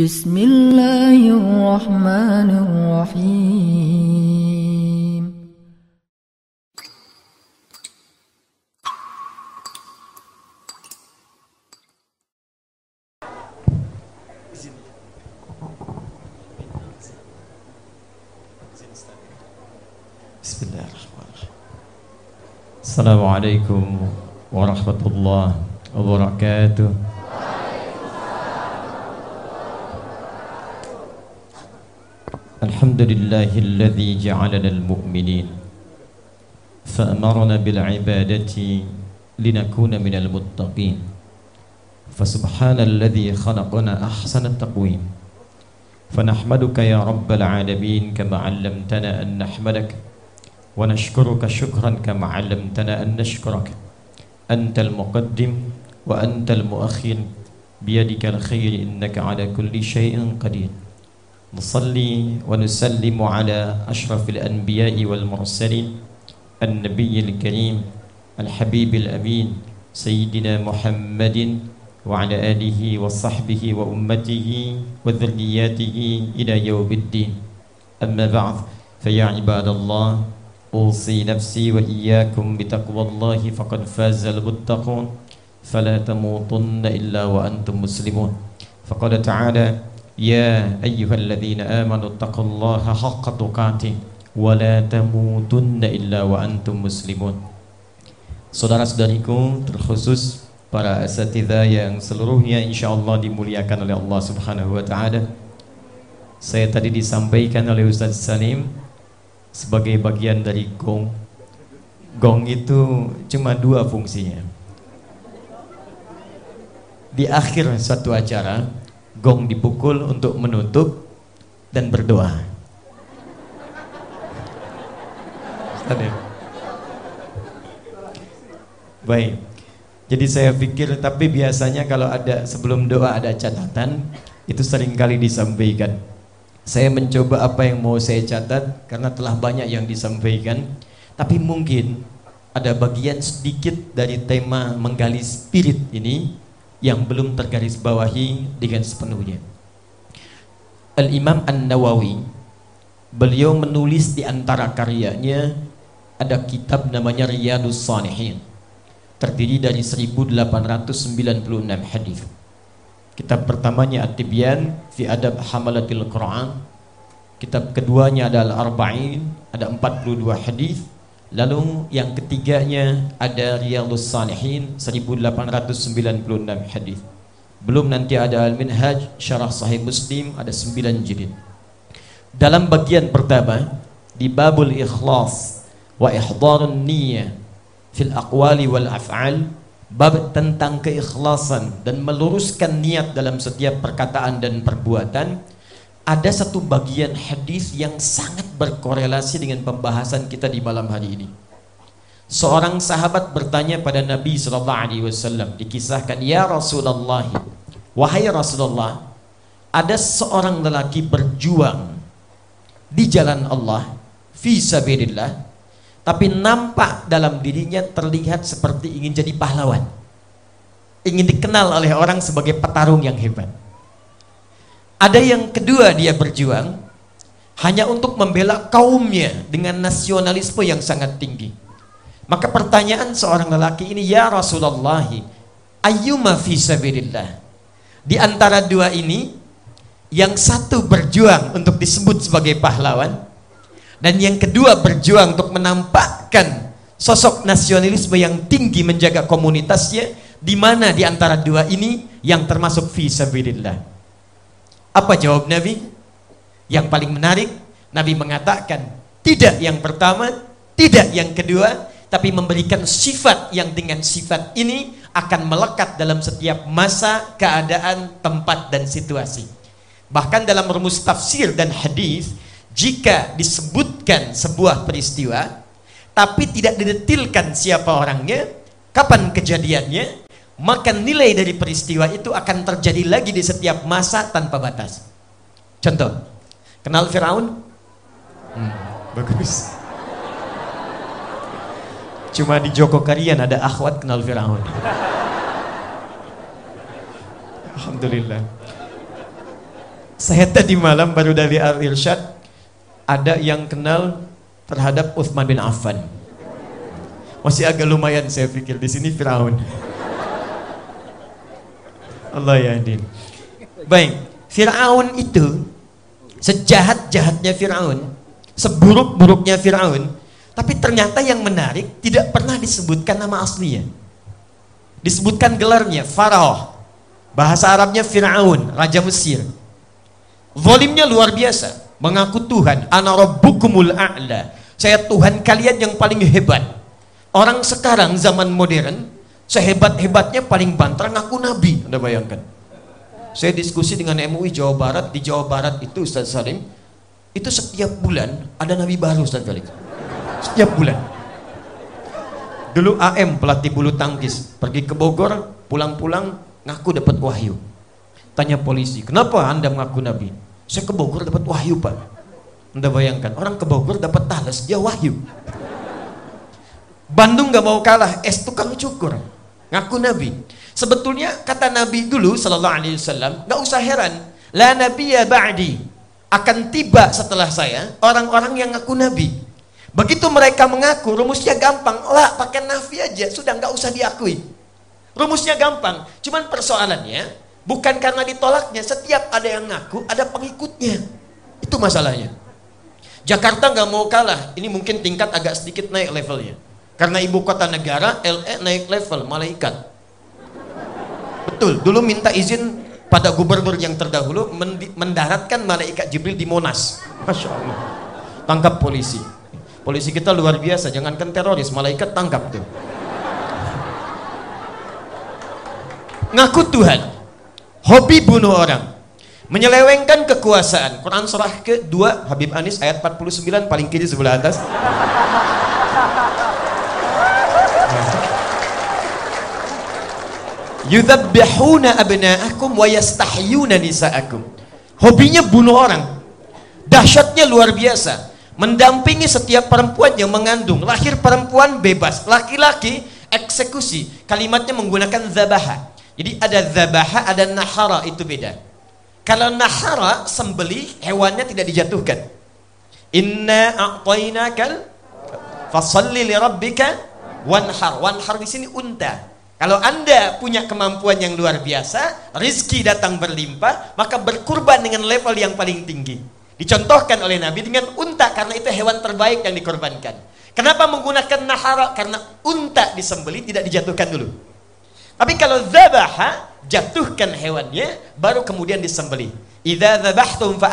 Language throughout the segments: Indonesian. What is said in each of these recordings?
بسم الله الرحمن الرحيم بسم الله الرحمن الرحيم السلام عليكم ورحمة الله وبركاته الحمد لله الذي جعلنا المؤمنين فأمرنا بالعبادة لنكون من المتقين. فسبحان الذي خلقنا أحسن التقويم. فنحمدك يا رب العالمين كما علمتنا أن نحمدك ونشكرك شكرا كما علمتنا أن نشكرك. أنت المقدم وأنت المؤخر بيدك الخير إنك على كل شيء قدير. نصلي ونسلم على أشرف الأنبياء والمرسلين النبي الكريم الحبيب الأمين سيدنا محمد وعلى آله وصحبه وأمته وذرياته إلى يوم الدين. أما بعد فيا عباد الله أوصي نفسي وإياكم بتقوى الله فقد فاز المتقون فلا تموتن إلا وأنتم مسلمون. فقال تعالى يا أيها الذين آمنوا اتقوا الله حق تقاته ولا تموتن إلا وأنتم مسلمون Saudara-saudariku terkhusus para asatidzah yang seluruhnya insyaallah dimuliakan oleh Allah Subhanahu wa taala. Saya tadi disampaikan oleh Ustaz Salim sebagai bagian dari gong. Gong itu cuma dua fungsinya. Di akhir suatu acara, gong dipukul untuk menutup dan berdoa. Ya? Baik. Jadi saya pikir tapi biasanya kalau ada sebelum doa ada catatan itu sering kali disampaikan. Saya mencoba apa yang mau saya catat karena telah banyak yang disampaikan. Tapi mungkin ada bagian sedikit dari tema menggali spirit ini yang belum tergaris bawahi dengan sepenuhnya. Al-Imam An-Nawawi beliau menulis di antara karyanya ada kitab namanya Riyadus Salihin terdiri dari 1896 hadis. Kitab pertamanya At-Tibyan fi Adab Hamalatil Quran. Kitab keduanya adalah Arba'in, ada 42 hadis. Lalu yang ketiganya ada Riyadhus Salihin 1896 hadis. Belum nanti ada Al-Minhaj Syarah Sahih Muslim ada 9 jilid. Dalam bagian pertama di babul ikhlas wa ihdharun niyyah fil aqwali wal af'al bab tentang keikhlasan dan meluruskan niat dalam setiap perkataan dan perbuatan ada satu bagian hadis yang sangat berkorelasi dengan pembahasan kita di malam hari ini. Seorang sahabat bertanya pada Nabi sallallahu alaihi wasallam dikisahkan ya Rasulullah wahai Rasulullah ada seorang lelaki berjuang di jalan Allah fi sabilillah tapi nampak dalam dirinya terlihat seperti ingin jadi pahlawan. Ingin dikenal oleh orang sebagai petarung yang hebat. Ada yang kedua dia berjuang hanya untuk membela kaumnya dengan nasionalisme yang sangat tinggi. Maka pertanyaan seorang lelaki ini, "Ya Rasulullah, ayyuma fi sabilillah?" Di antara dua ini, yang satu berjuang untuk disebut sebagai pahlawan, dan yang kedua berjuang untuk menampakkan sosok nasionalisme yang tinggi menjaga komunitasnya di mana di antara dua ini yang termasuk fi sabilillah. Apa jawab Nabi? Yang paling menarik, Nabi mengatakan tidak yang pertama, tidak yang kedua, tapi memberikan sifat yang dengan sifat ini akan melekat dalam setiap masa, keadaan, tempat dan situasi. Bahkan dalam rumus tafsir dan hadis jika disebutkan sebuah peristiwa tapi tidak didetilkan siapa orangnya, kapan kejadiannya, maka nilai dari peristiwa itu akan terjadi lagi di setiap masa tanpa batas. Contoh, kenal Firaun? Hmm, bagus. Cuma di Joko Karian ada akhwat kenal Firaun. Alhamdulillah. Saya tadi malam baru dari Al Irsyad ada yang kenal terhadap Uthman bin Affan. Masih agak lumayan saya pikir di sini Firaun. Allah ya din. Baik, Firaun itu sejahat-jahatnya Firaun, seburuk-buruknya Firaun, tapi ternyata yang menarik tidak pernah disebutkan nama aslinya. Disebutkan gelarnya Farao. Bahasa Arabnya Firaun, raja Mesir. Volimnya luar biasa, mengaku Tuhan, ana rabbukumul a'la. Saya Tuhan kalian yang paling hebat. Orang sekarang zaman modern sehebat-hebatnya paling banter ngaku nabi. Anda bayangkan. Saya diskusi dengan MUI Jawa Barat di Jawa Barat itu Ustaz Salim itu setiap bulan ada nabi baru Ustaz Felix. Setiap bulan. Dulu AM pelatih bulu tangkis pergi ke Bogor, pulang-pulang ngaku dapat wahyu. Tanya polisi, kenapa anda mengaku nabi? Saya ke Bogor dapat wahyu pak. Anda bayangkan, orang ke Bogor dapat talas, dia wahyu. Bandung gak mau kalah, es tukang cukur. Ngaku nabi. Sebetulnya kata nabi dulu sallallahu alaihi wasallam, gak usah heran. La nabiyya ba'di. Akan tiba setelah saya orang-orang yang ngaku nabi. Begitu mereka mengaku, rumusnya gampang. Lah, pakai nafi aja, sudah nggak usah diakui. Rumusnya gampang. Cuman persoalannya, bukan karena ditolaknya. Setiap ada yang ngaku, ada pengikutnya. Itu masalahnya. Jakarta nggak mau kalah. Ini mungkin tingkat agak sedikit naik levelnya. Karena ibu kota negara, LE naik level, malaikat. Betul, dulu minta izin pada gubernur yang terdahulu mendaratkan malaikat Jibril di Monas. Masya Allah. Tangkap polisi. Polisi kita luar biasa, jangankan teroris, malaikat tangkap tuh. Ngaku Tuhan, hobi bunuh orang, menyelewengkan kekuasaan. Quran surah ke-2 Habib Anis ayat 49 paling kiri sebelah atas. Yudhabbihuna abna'akum wa yastahyuna nisa'akum. Hobinya bunuh orang. Dahsyatnya luar biasa. Mendampingi setiap perempuan yang mengandung. Lahir perempuan bebas. Laki-laki eksekusi. Kalimatnya menggunakan zabaha. Jadi ada zabaha ada nahara itu beda. Kalau nahara sembeli hewannya tidak dijatuhkan. Inna a'tainakal fasalli li rabbika wanhar. Wanhar di sini unta kalau anda punya kemampuan yang luar biasa rizki datang berlimpah maka berkurban dengan level yang paling tinggi Dicontohkan oleh Nabi dengan unta karena itu hewan terbaik yang dikorbankan. Kenapa menggunakan nahara? Karena unta disembeli tidak dijatuhkan dulu. Tapi kalau zabaha, jatuhkan hewannya baru kemudian disembeli. Idza dzabhtum fa.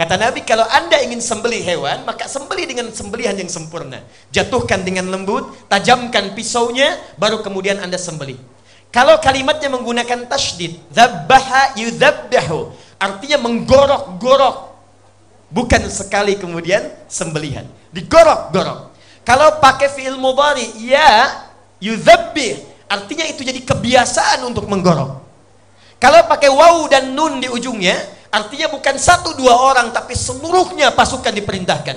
Kata Nabi, kalau Anda ingin sembeli hewan, maka sembeli dengan sembelihan yang sempurna. Jatuhkan dengan lembut, tajamkan pisaunya, baru kemudian Anda sembeli. Kalau kalimatnya menggunakan tasydid, dzabbaha yudzabbahu artinya menggorok-gorok bukan sekali kemudian sembelihan digorok-gorok kalau pakai fi'il mudhari ya yudzabbih artinya itu jadi kebiasaan untuk menggorok kalau pakai waw dan nun di ujungnya artinya bukan satu dua orang tapi seluruhnya pasukan diperintahkan.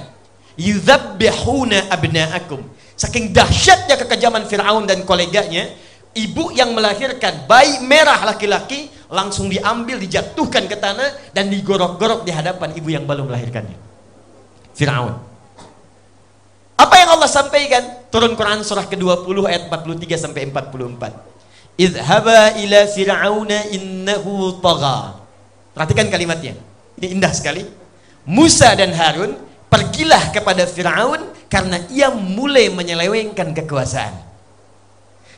Yudzabbihuna abna'akum. Saking dahsyatnya kekejaman Firaun dan koleganya ibu yang melahirkan bayi merah laki-laki langsung diambil dijatuhkan ke tanah dan digorok-gorok di hadapan ibu yang baru melahirkannya. Firaun. Apa yang Allah sampaikan? Turun Quran surah ke-20 ayat 43 sampai 44 idhaba ila fir'auna innahu tagha perhatikan kalimatnya ini indah sekali Musa dan Harun pergilah kepada Firaun karena ia mulai menyelewengkan kekuasaan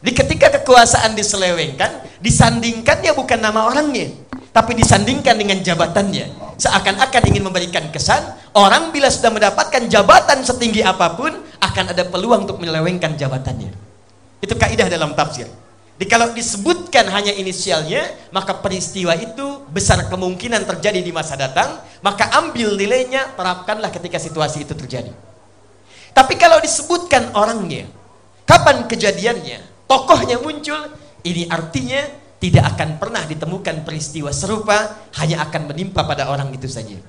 di ketika kekuasaan diselewengkan, disandingkan ya bukan nama orangnya, tapi disandingkan dengan jabatannya. Seakan-akan ingin memberikan kesan, orang bila sudah mendapatkan jabatan setinggi apa pun, akan ada peluang untuk menyelewengkan jabatannya. Itu kaidah dalam tafsir. Jadi kalau disebutkan hanya inisialnya, maka peristiwa itu besar kemungkinan terjadi di masa datang, maka ambil nilainya, terapkanlah ketika situasi itu terjadi. Tapi kalau disebutkan orangnya, kapan kejadiannya, tokohnya muncul, ini artinya tidak akan pernah ditemukan peristiwa serupa, hanya akan menimpa pada orang itu saja.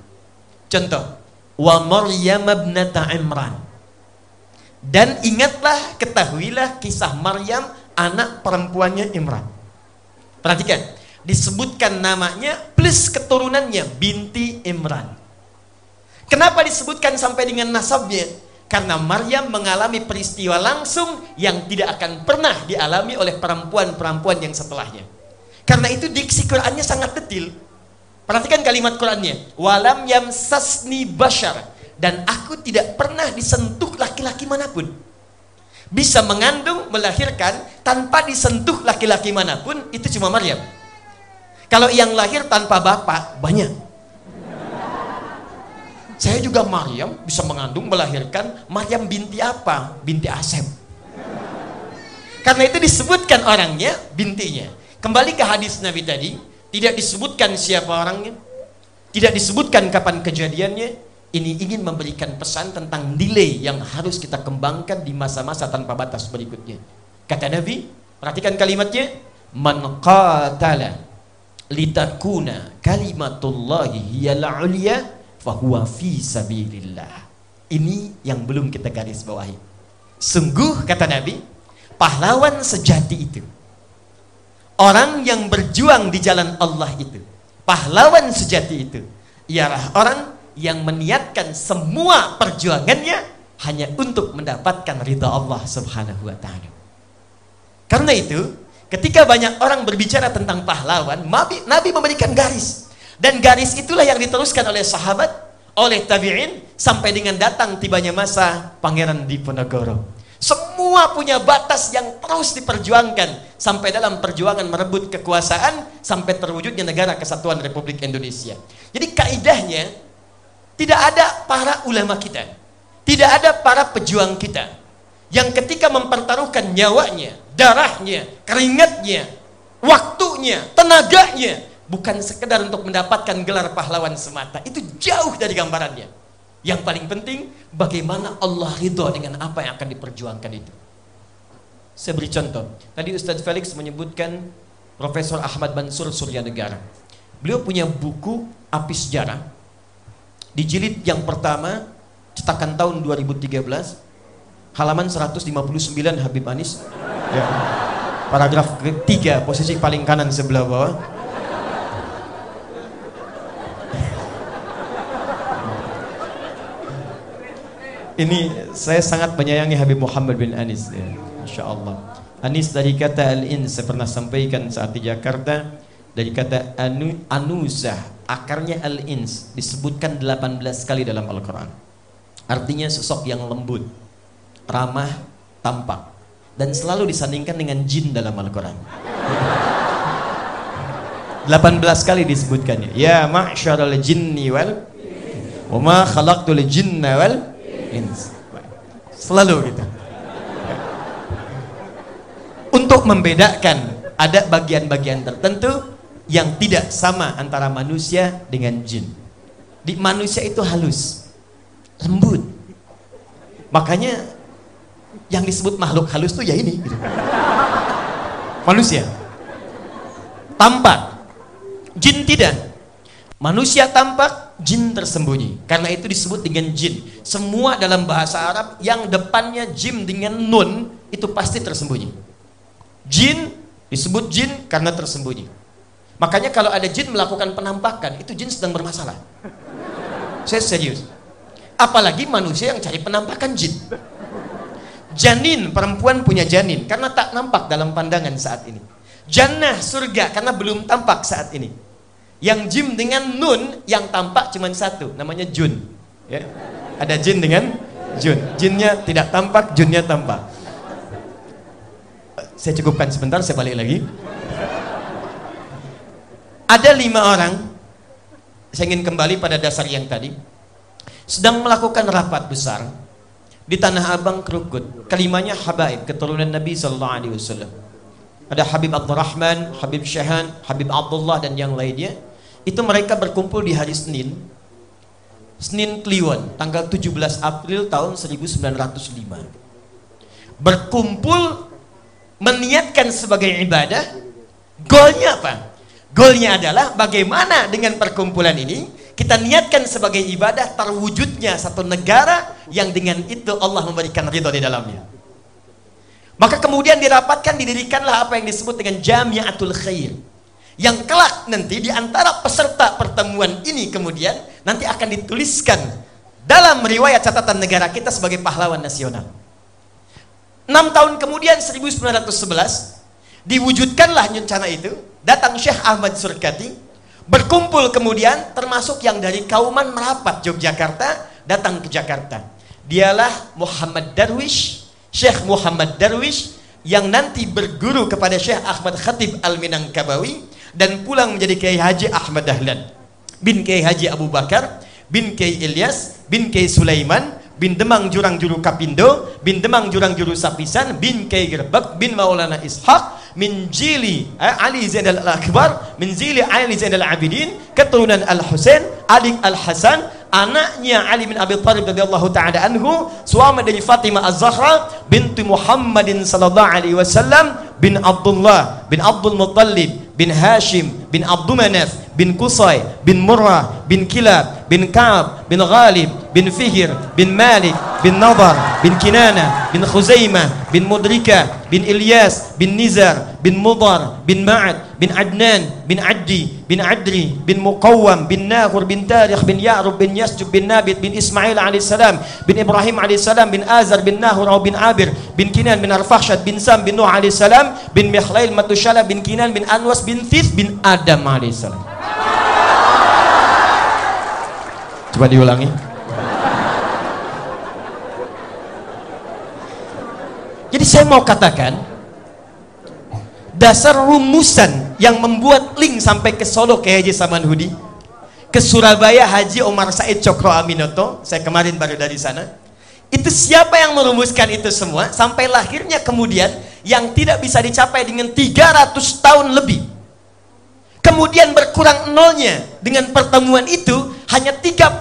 Contoh, wa Maryam ibnata Imran. Dan ingatlah, ketahuilah kisah Maryam anak perempuannya Imran. Perhatikan, disebutkan namanya plus keturunannya binti Imran. Kenapa disebutkan sampai dengan nasabnya? Karena Maryam mengalami peristiwa langsung yang tidak akan pernah dialami oleh perempuan-perempuan yang setelahnya. Karena itu diksi Qurannya sangat detil. Perhatikan kalimat Qurannya. Walam yamsasni bashar. Dan aku tidak pernah disentuh laki-laki mana pun. Bisa mengandung, melahirkan, tanpa disentuh laki-laki mana pun, itu cuma Maryam. Kalau yang lahir tanpa bapak, banyak. Saya juga Maryam bisa mengandung, melahirkan. Maryam binti apa? Binti Asep. Karena itu disebutkan orangnya, bintinya. Kembali ke hadis Nabi tadi, tidak disebutkan siapa orangnya, tidak disebutkan kapan kejadiannya. Ini ingin memberikan pesan tentang nilai yang harus kita kembangkan di masa-masa tanpa batas berikutnya. Kata Nabi, perhatikan kalimatnya, man qatala litakuna kalimatullahi hiyal ulya fahuwa fi sabilillah. Ini yang belum kita garis bawahi. Sungguh kata Nabi, pahlawan sejati itu. Orang yang berjuang di jalan Allah itu. Pahlawan sejati itu. Ialah orang yang meniatkan semua perjuangannya hanya untuk mendapatkan ridha Allah Subhanahu wa taala. Karena itu, Ketika banyak orang berbicara tentang pahlawan, Nabi, Nabi memberikan garis. Dan garis itulah yang diteruskan oleh sahabat, oleh tabi'in, sampai dengan datang tibanya masa Pangeran Diponegoro. Semua punya batas yang terus diperjuangkan sampai dalam perjuangan merebut kekuasaan sampai terwujudnya negara kesatuan Republik Indonesia. Jadi kaidahnya tidak ada para ulama kita, tidak ada para pejuang kita yang ketika mempertaruhkan nyawanya, darahnya, keringatnya, waktunya, tenaganya bukan sekedar untuk mendapatkan gelar pahlawan semata. Itu jauh dari gambarannya. Yang paling penting bagaimana Allah ridho dengan apa yang akan diperjuangkan itu. Saya beri contoh. Tadi Ustadz Felix menyebutkan Profesor Ahmad Mansur Surya Negara. Beliau punya buku Api Sejarah. Di jilid yang pertama, cetakan tahun 2013, halaman 159 Habib Anis ya. paragraf ketiga posisi paling kanan sebelah bawah ini saya sangat menyayangi Habib Muhammad bin Anis ya. Insya Allah Anis dari kata al-ins saya pernah sampaikan saat di Jakarta dari kata anu, anusah akarnya al-ins disebutkan 18 kali dalam Al-Quran. Artinya sosok yang lembut ramah, tampak. Dan selalu disandingkan dengan jin dalam Al-Quran. 18 kali disebutkannya. Ya ma'syaral jinni wal wa ma khalaqtul jinna wal ins. Selalu gitu. Untuk membedakan ada bagian-bagian tertentu yang tidak sama antara manusia dengan jin. Di manusia itu halus lembut. Makanya yang disebut makhluk halus tuh ya ini gitu. manusia. Tampak. Jin tidak. Manusia tampak jin tersembunyi. Karena itu disebut dengan jin. Semua dalam bahasa Arab yang depannya jim dengan nun itu pasti tersembunyi. Jin disebut jin karena tersembunyi makanya kalau ada jin melakukan penampakan itu jin sedang bermasalah saya serius apalagi manusia yang cari penampakan jin Janin, perempuan punya janin karena tak nampak dalam pandangan saat ini. Jannah surga karena belum tampak saat ini. Yang jim dengan nun yang tampak cuma satu, namanya jun. Ya. Ada jin dengan jun. Jinnya tidak tampak, junnya tampak. Saya cukupkan sebentar, saya balik lagi. Ada lima orang, saya ingin kembali pada dasar yang tadi, sedang melakukan rapat besar di Tanah Abang Krukut. Kelimanya Habaib, keturunan Nabi sallallahu alaihi wasallam. Ada Habib Abdurrahman, Habib Syahan, Habib Abdullah dan yang lainnya. Itu mereka berkumpul di hari Senin. Senin Kliwon, tanggal 17 April tahun 1905. Berkumpul meniatkan sebagai ibadah. Golnya apa? Golnya adalah bagaimana dengan perkumpulan ini kita niatkan sebagai ibadah terwujudnya satu negara yang dengan itu Allah memberikan ridho di dalamnya. Maka kemudian dirapatkan didirikanlah apa yang disebut dengan Jamiatul Khair. Yang kelak nanti di antara peserta pertemuan ini kemudian nanti akan dituliskan dalam riwayat catatan negara kita sebagai pahlawan nasional. Enam tahun kemudian 1911 diwujudkanlah rencana itu. Datang Syekh Ahmad Surkati berkumpul kemudian termasuk yang dari Kauman Merapat Yogyakarta datang ke Jakarta. Dialah Muhammad Darwish, Syekh Muhammad Darwish yang nanti berguru kepada Syekh Ahmad Khatib Al-Minangkabawi dan pulang menjadi Kiai Haji Ahmad Dahlan bin Kiai Haji Abu Bakar bin Kiai Ilyas bin Kiai Sulaiman bin Demang Jurang Juru Kapindo bin Demang Jurang Juru Sapisan bin Kiai Gerbek bin Maulana Ishaq min Jili eh, Ali Zainal Al-Akbar min Jili Ali Zainal Abidin keturunan Al-Husain adik Al-Hasan anaknya Ali bin Abi Thalib radhiyallahu taala anhu suami dari Fatimah Az-Zahra binti Muhammadin sallallahu alaihi wasallam bin Abdullah bin Abdul Muttalib bin Hashim bin Abdul Manaf bin Qusay bin Murrah bin Kilab bin Ka'ab bin Ghalib bin Fihir bin Malik bin Nadar bin Kinana bin Khuzaimah bin Mudrika bin Ilyas bin Nizar bin Mudar bin Ma'ad bin Adnan bin Addi bin Adri bin Muqawwam bin Nahur bin Tarikh bin Ya'rub bin Yasjub bin Nabit bin Ismail alaihissalam bin Ibrahim alaihissalam bin Azar bin Nahur bin Abir bin Kinan bin Arfakhshad bin Sam bin Nuh alaihissalam bin Mikhlail Matushala bin Kinan bin Anwas bin Thith bin Adam alaihissalam coba diulangi. Jadi saya mau katakan dasar rumusan yang membuat link sampai ke Solo ke Haji Samanhudi ke Surabaya Haji Omar Said Cokro Aminoto saya kemarin baru dari sana itu siapa yang merumuskan itu semua? Sampai lahirnya kemudian yang tidak bisa dicapai dengan 300 tahun lebih kemudian berkurang nolnya dengan pertemuan itu hanya 34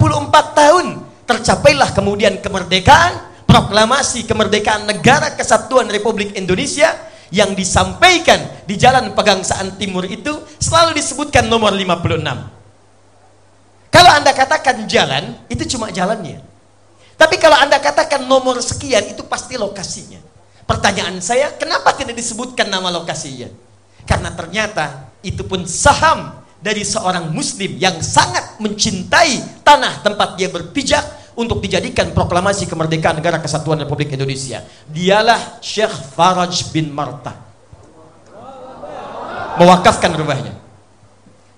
tahun. Tercapailah kemudian kemerdekaan proklamasi kemerdekaan negara kesatuan Republik Indonesia yang disampaikan di jalan pegangsaan timur itu selalu disebutkan nomor 56 kalau anda katakan jalan itu cuma jalannya. Tapi kalau anda katakan nomor sekian itu pasti lokasinya. Pertanyaan saya kenapa tidak disebutkan nama lokasinya? Karena ternyata itu pun saham dari seorang muslim yang sangat mencintai tanah tempat dia berpijak untuk dijadikan proklamasi kemerdekaan negara kesatuan Republik Indonesia. Dialah Syekh Faraj bin Marta. Mewakafkan rumahnya.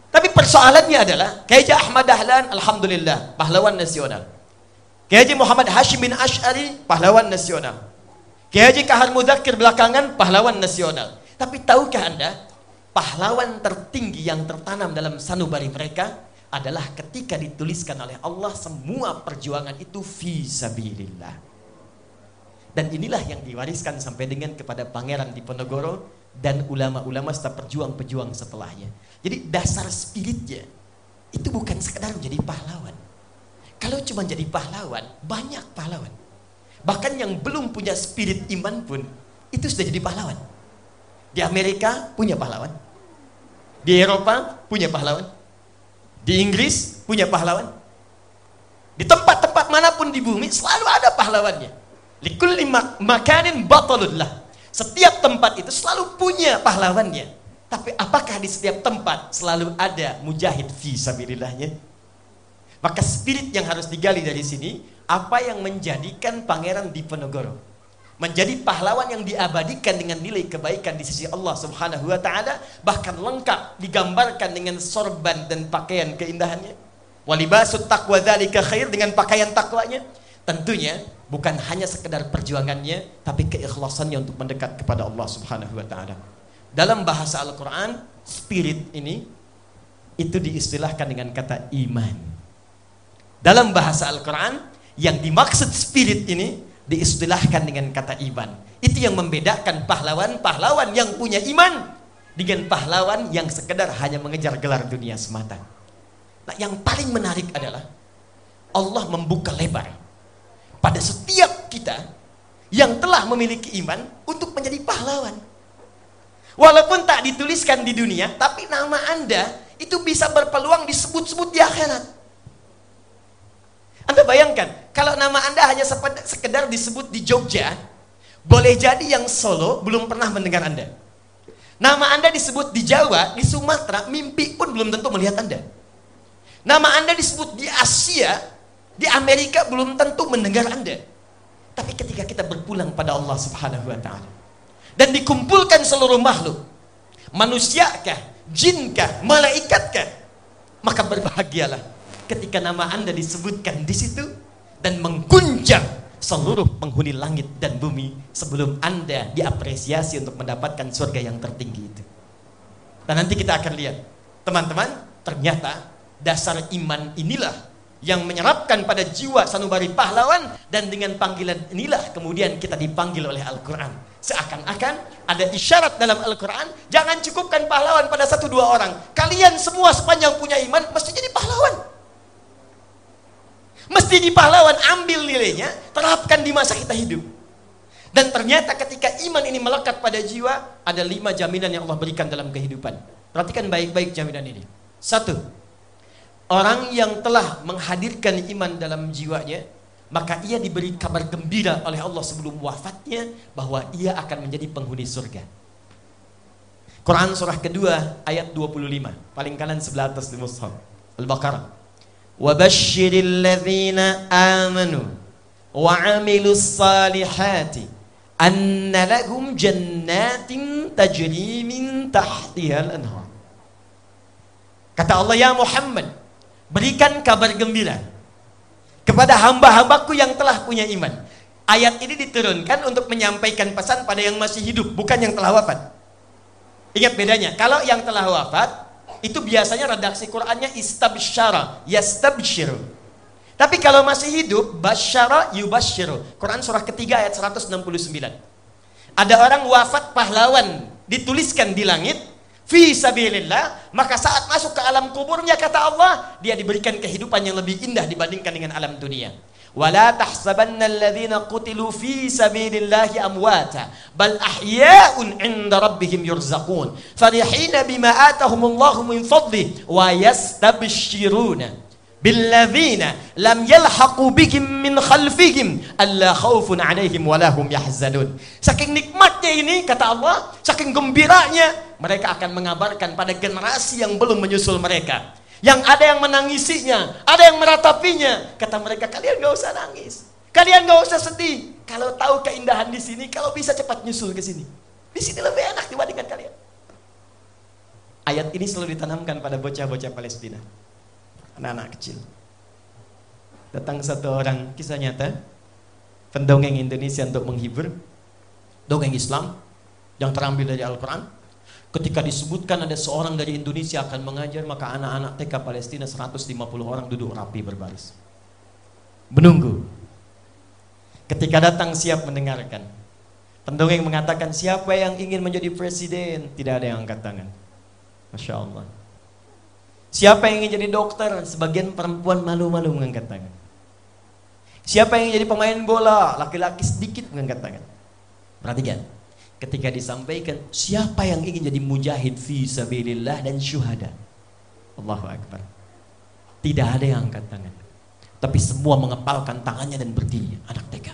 Tapi persoalannya adalah Kiai Ahmad Dahlan alhamdulillah pahlawan nasional. Kiai Muhammad Hashim bin Ash'ari pahlawan nasional. Kiai Kahar Mudakir belakangan pahlawan nasional. Tapi tahukah Anda pahlawan tertinggi yang tertanam dalam sanubari mereka adalah ketika dituliskan oleh Allah semua perjuangan itu fisabilillah. Dan inilah yang diwariskan sampai dengan kepada Pangeran Diponegoro dan ulama-ulama serta pejuang-pejuang setelahnya. Jadi dasar spiritnya itu bukan sekedar menjadi pahlawan. Kalau cuma jadi pahlawan, banyak pahlawan. Bahkan yang belum punya spirit iman pun itu sudah jadi pahlawan. Di Amerika punya pahlawan. Di Eropa punya pahlawan. Di Inggris punya pahlawan. Di tempat-tempat mana pun di bumi selalu ada pahlawannya. Likulli makanin batalullah. Setiap tempat itu selalu punya pahlawannya. Tapi apakah di setiap tempat selalu ada mujahid fi sabilillahnya? Maka spirit yang harus digali dari sini, apa yang menjadikan Pangeran Diponegoro menjadi pahlawan yang diabadikan dengan nilai kebaikan di sisi Allah Subhanahu wa taala, bahkan lengkap digambarkan dengan sorban dan pakaian keindahannya. Walibasut taqwa dzalika khair dengan pakaian takwanya. Tentunya bukan hanya sekedar perjuangannya tapi keikhlasannya untuk mendekat kepada Allah Subhanahu wa taala. Dalam bahasa Al-Qur'an, spirit ini itu diistilahkan dengan kata iman. Dalam bahasa Al-Qur'an yang dimaksud spirit ini diistilahkan dengan kata iman. Itu yang membedakan pahlawan-pahlawan yang punya iman dengan pahlawan yang sekedar hanya mengejar gelar dunia semata. Nah, yang paling menarik adalah Allah membuka lebar pada setiap kita yang telah memiliki iman untuk menjadi pahlawan. Walaupun tak dituliskan di dunia, tapi nama Anda itu bisa berpeluang disebut-sebut di akhirat. Anda bayangkan, kalau nama Anda hanya sekedar disebut di Jogja, boleh jadi yang Solo belum pernah mendengar Anda. Nama Anda disebut di Jawa, di Sumatera, mimpi pun belum tentu melihat Anda. Nama Anda disebut di Asia, di Amerika belum tentu mendengar Anda. Tapi ketika kita berpulang pada Allah Subhanahu wa taala dan dikumpulkan seluruh makhluk, manusiakah, jinkah, malaikatkah, maka berbahagialah ketika nama Anda disebutkan di situ dan mengguncang seluruh penghuni langit dan bumi sebelum Anda diapresiasi untuk mendapatkan surga yang tertinggi itu. Dan nanti kita akan lihat, teman-teman, ternyata dasar iman inilah yang menyerapkan pada jiwa sanubari pahlawan dan dengan panggilan inilah kemudian kita dipanggil oleh Al-Quran. Seakan-akan ada isyarat dalam Al-Quran jangan cukupkan pahlawan pada satu dua orang. Kalian semua sepanjang punya iman mesti jadi pahlawan mesti di pahlawan ambil nilainya terapkan di masa kita hidup dan ternyata ketika iman ini melekat pada jiwa ada lima jaminan yang Allah berikan dalam kehidupan perhatikan baik-baik jaminan ini satu Orang yang telah menghadirkan iman dalam jiwanya, maka ia diberi kabar gembira oleh Allah sebelum wafatnya bahwa ia akan menjadi penghuni surga. Quran surah kedua ayat 25, paling kanan sebelah atas di mushaf. Al-Baqarah. Ladzina amanu wa 'amilus salihati anna lahum jannatin tajri min tahtiha al-anhar. Kata Allah ya Muhammad, Berikan kabar gembira kepada hamba-hambaku yang telah punya iman. Ayat ini diturunkan untuk menyampaikan pesan pada yang masih hidup, bukan yang telah wafat. Ingat bedanya, kalau yang telah wafat, itu biasanya redaksi Qur'annya istabsyara, yastabshiru. Tapi kalau masih hidup, basyara yubashiru. Quran surah ketiga ayat 169. Ada orang wafat pahlawan, dituliskan di langit, fi sabilillah, maka saat masuk ke alam kuburnya kata Allah, dia diberikan kehidupan yang lebih indah dibandingkan dengan alam dunia. ولا تحسبن الذين قتلوا في سبيل الله أمواتا بل أحياء عند ربهم يرزقون. فرحين بما آتهم الله من فضله ويستبشرون بالذين لم يلحقوا بهم من خلفهم ألا خوف عليهم ولا هم يحزنون. Saking nikmatnya ini kata Allah saking gembiranya mereka akan mengabarkan pada generasi yang belum menyusul mereka. Yang ada yang menangisinya, ada yang meratapinya. Kata mereka, kalian gak usah nangis. Kalian gak usah sedih. Kalau tahu keindahan di sini, kalau bisa cepat nyusul ke sini. Di sini lebih enak dibandingkan kalian. Ayat ini selalu ditanamkan pada bocah-bocah Palestina anak-anak kecil. Datang satu orang, kisah nyata, pendongeng Indonesia untuk menghibur, dongeng Islam yang terambil dari Al-Quran. Ketika disebutkan ada seorang dari Indonesia akan mengajar, maka anak-anak TK Palestina 150 orang duduk rapi berbaris. Menunggu. Ketika datang siap mendengarkan. Pendongeng mengatakan, siapa yang ingin menjadi presiden? Tidak ada yang angkat tangan. Masya Allah. Siapa yang ingin jadi dokter? Sebagian perempuan malu-malu mengangkat tangan. Siapa yang ingin jadi pemain bola? Laki-laki sedikit mengangkat tangan. Perhatikan. Ketika disampaikan, siapa yang ingin jadi mujahid fi sabilillah dan syuhada? Allahu Akbar. Tidak ada yang angkat tangan. Tapi semua mengepalkan tangannya dan berdiri. Anak TK.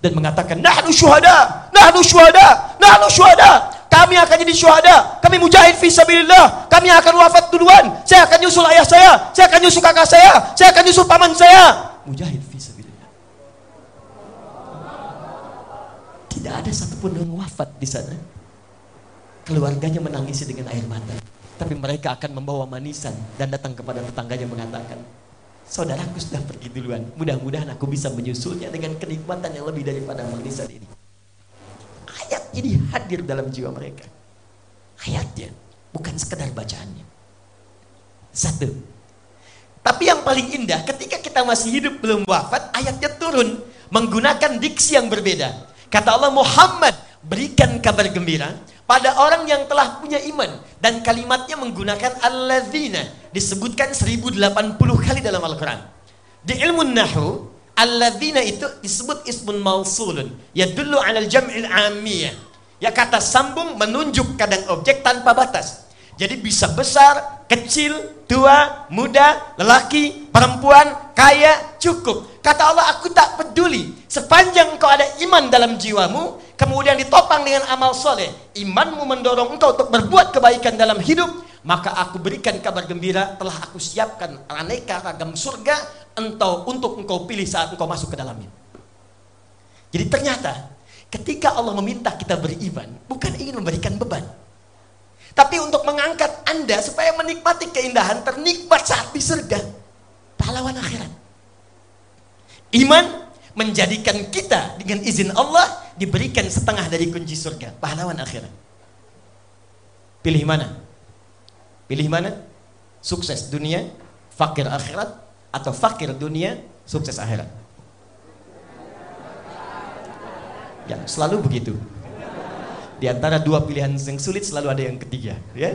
Dan mengatakan, Nahnu syuhada! Nahnu syuhada! Nahnu syuhada! Kami akan jadi syuhada. Kami mujahid fi sabilillah. Kami akan wafat duluan. Saya akan nyusul ayah saya. Saya akan nyusul kakak saya. Saya akan nyusul paman saya. Mujahid fi sabilillah. Tidak ada satupun yang wafat di sana. Keluarganya menangisi dengan air mata. Tapi mereka akan membawa manisan dan datang kepada tetangganya mengatakan, Saudaraku sudah pergi duluan. Mudah-mudahan aku bisa menyusulnya dengan kenikmatan yang lebih daripada manisan ini ini hadir dalam jiwa mereka. Ayatnya, bukan sekedar bacaannya. Satu. Tapi yang paling indah ketika kita masih hidup belum wafat, ayatnya turun menggunakan diksi yang berbeda. Kata Allah Muhammad, berikan kabar gembira pada orang yang telah punya iman dan kalimatnya menggunakan alladzina disebutkan 1080 kali dalam Al-Qur'an. Di ilmu nahu, alladzina itu disebut ismun mausulun, yadullu 'alal jam'il 'ammiyah Ya kata sambung menunjuk kadang objek tanpa batas. Jadi bisa besar, kecil, tua, muda, lelaki, perempuan, kaya, cukup. Kata Allah, aku tak peduli. Sepanjang kau ada iman dalam jiwamu, kemudian ditopang dengan amal soleh. Imanmu mendorong engkau untuk berbuat kebaikan dalam hidup, maka aku berikan kabar gembira telah aku siapkan aneka ragam surga entau untuk engkau pilih saat engkau masuk ke dalamnya. Jadi ternyata ketika Allah meminta kita beriman, bukan ingin memberikan beban. Tapi untuk mengangkat Anda supaya menikmati keindahan ternikmat saat di surga. Pahlawan akhirat. Iman menjadikan kita dengan izin Allah diberikan setengah dari kunci surga. Pahlawan akhirat. Pilih mana? Pilih mana? Sukses dunia, fakir akhirat, atau fakir dunia, sukses akhirat. Ya, selalu begitu. Di antara dua pilihan yang sulit selalu ada yang ketiga, ya.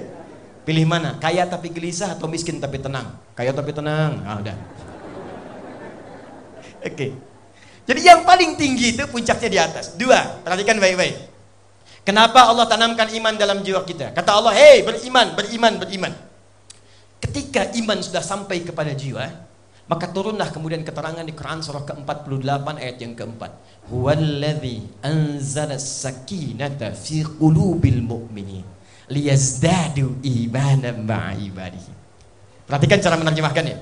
Pilih mana? Kaya tapi gelisah atau miskin tapi tenang? Kaya tapi tenang. Ah, udah. Oke. Okay. Jadi yang paling tinggi itu puncaknya di atas. Dua, perhatikan baik-baik. Kenapa Allah tanamkan iman dalam jiwa kita? Kata Allah, "Hei, beriman, beriman, beriman." Ketika iman sudah sampai kepada jiwa, maka turunlah kemudian keterangan di Quran surah ke-48 ayat yang keempat. Huwallazi anzala sakinata fi qulubil mu'minin liyazdadu imanan ma'a ibadihi. Perhatikan cara menerjemahkannya.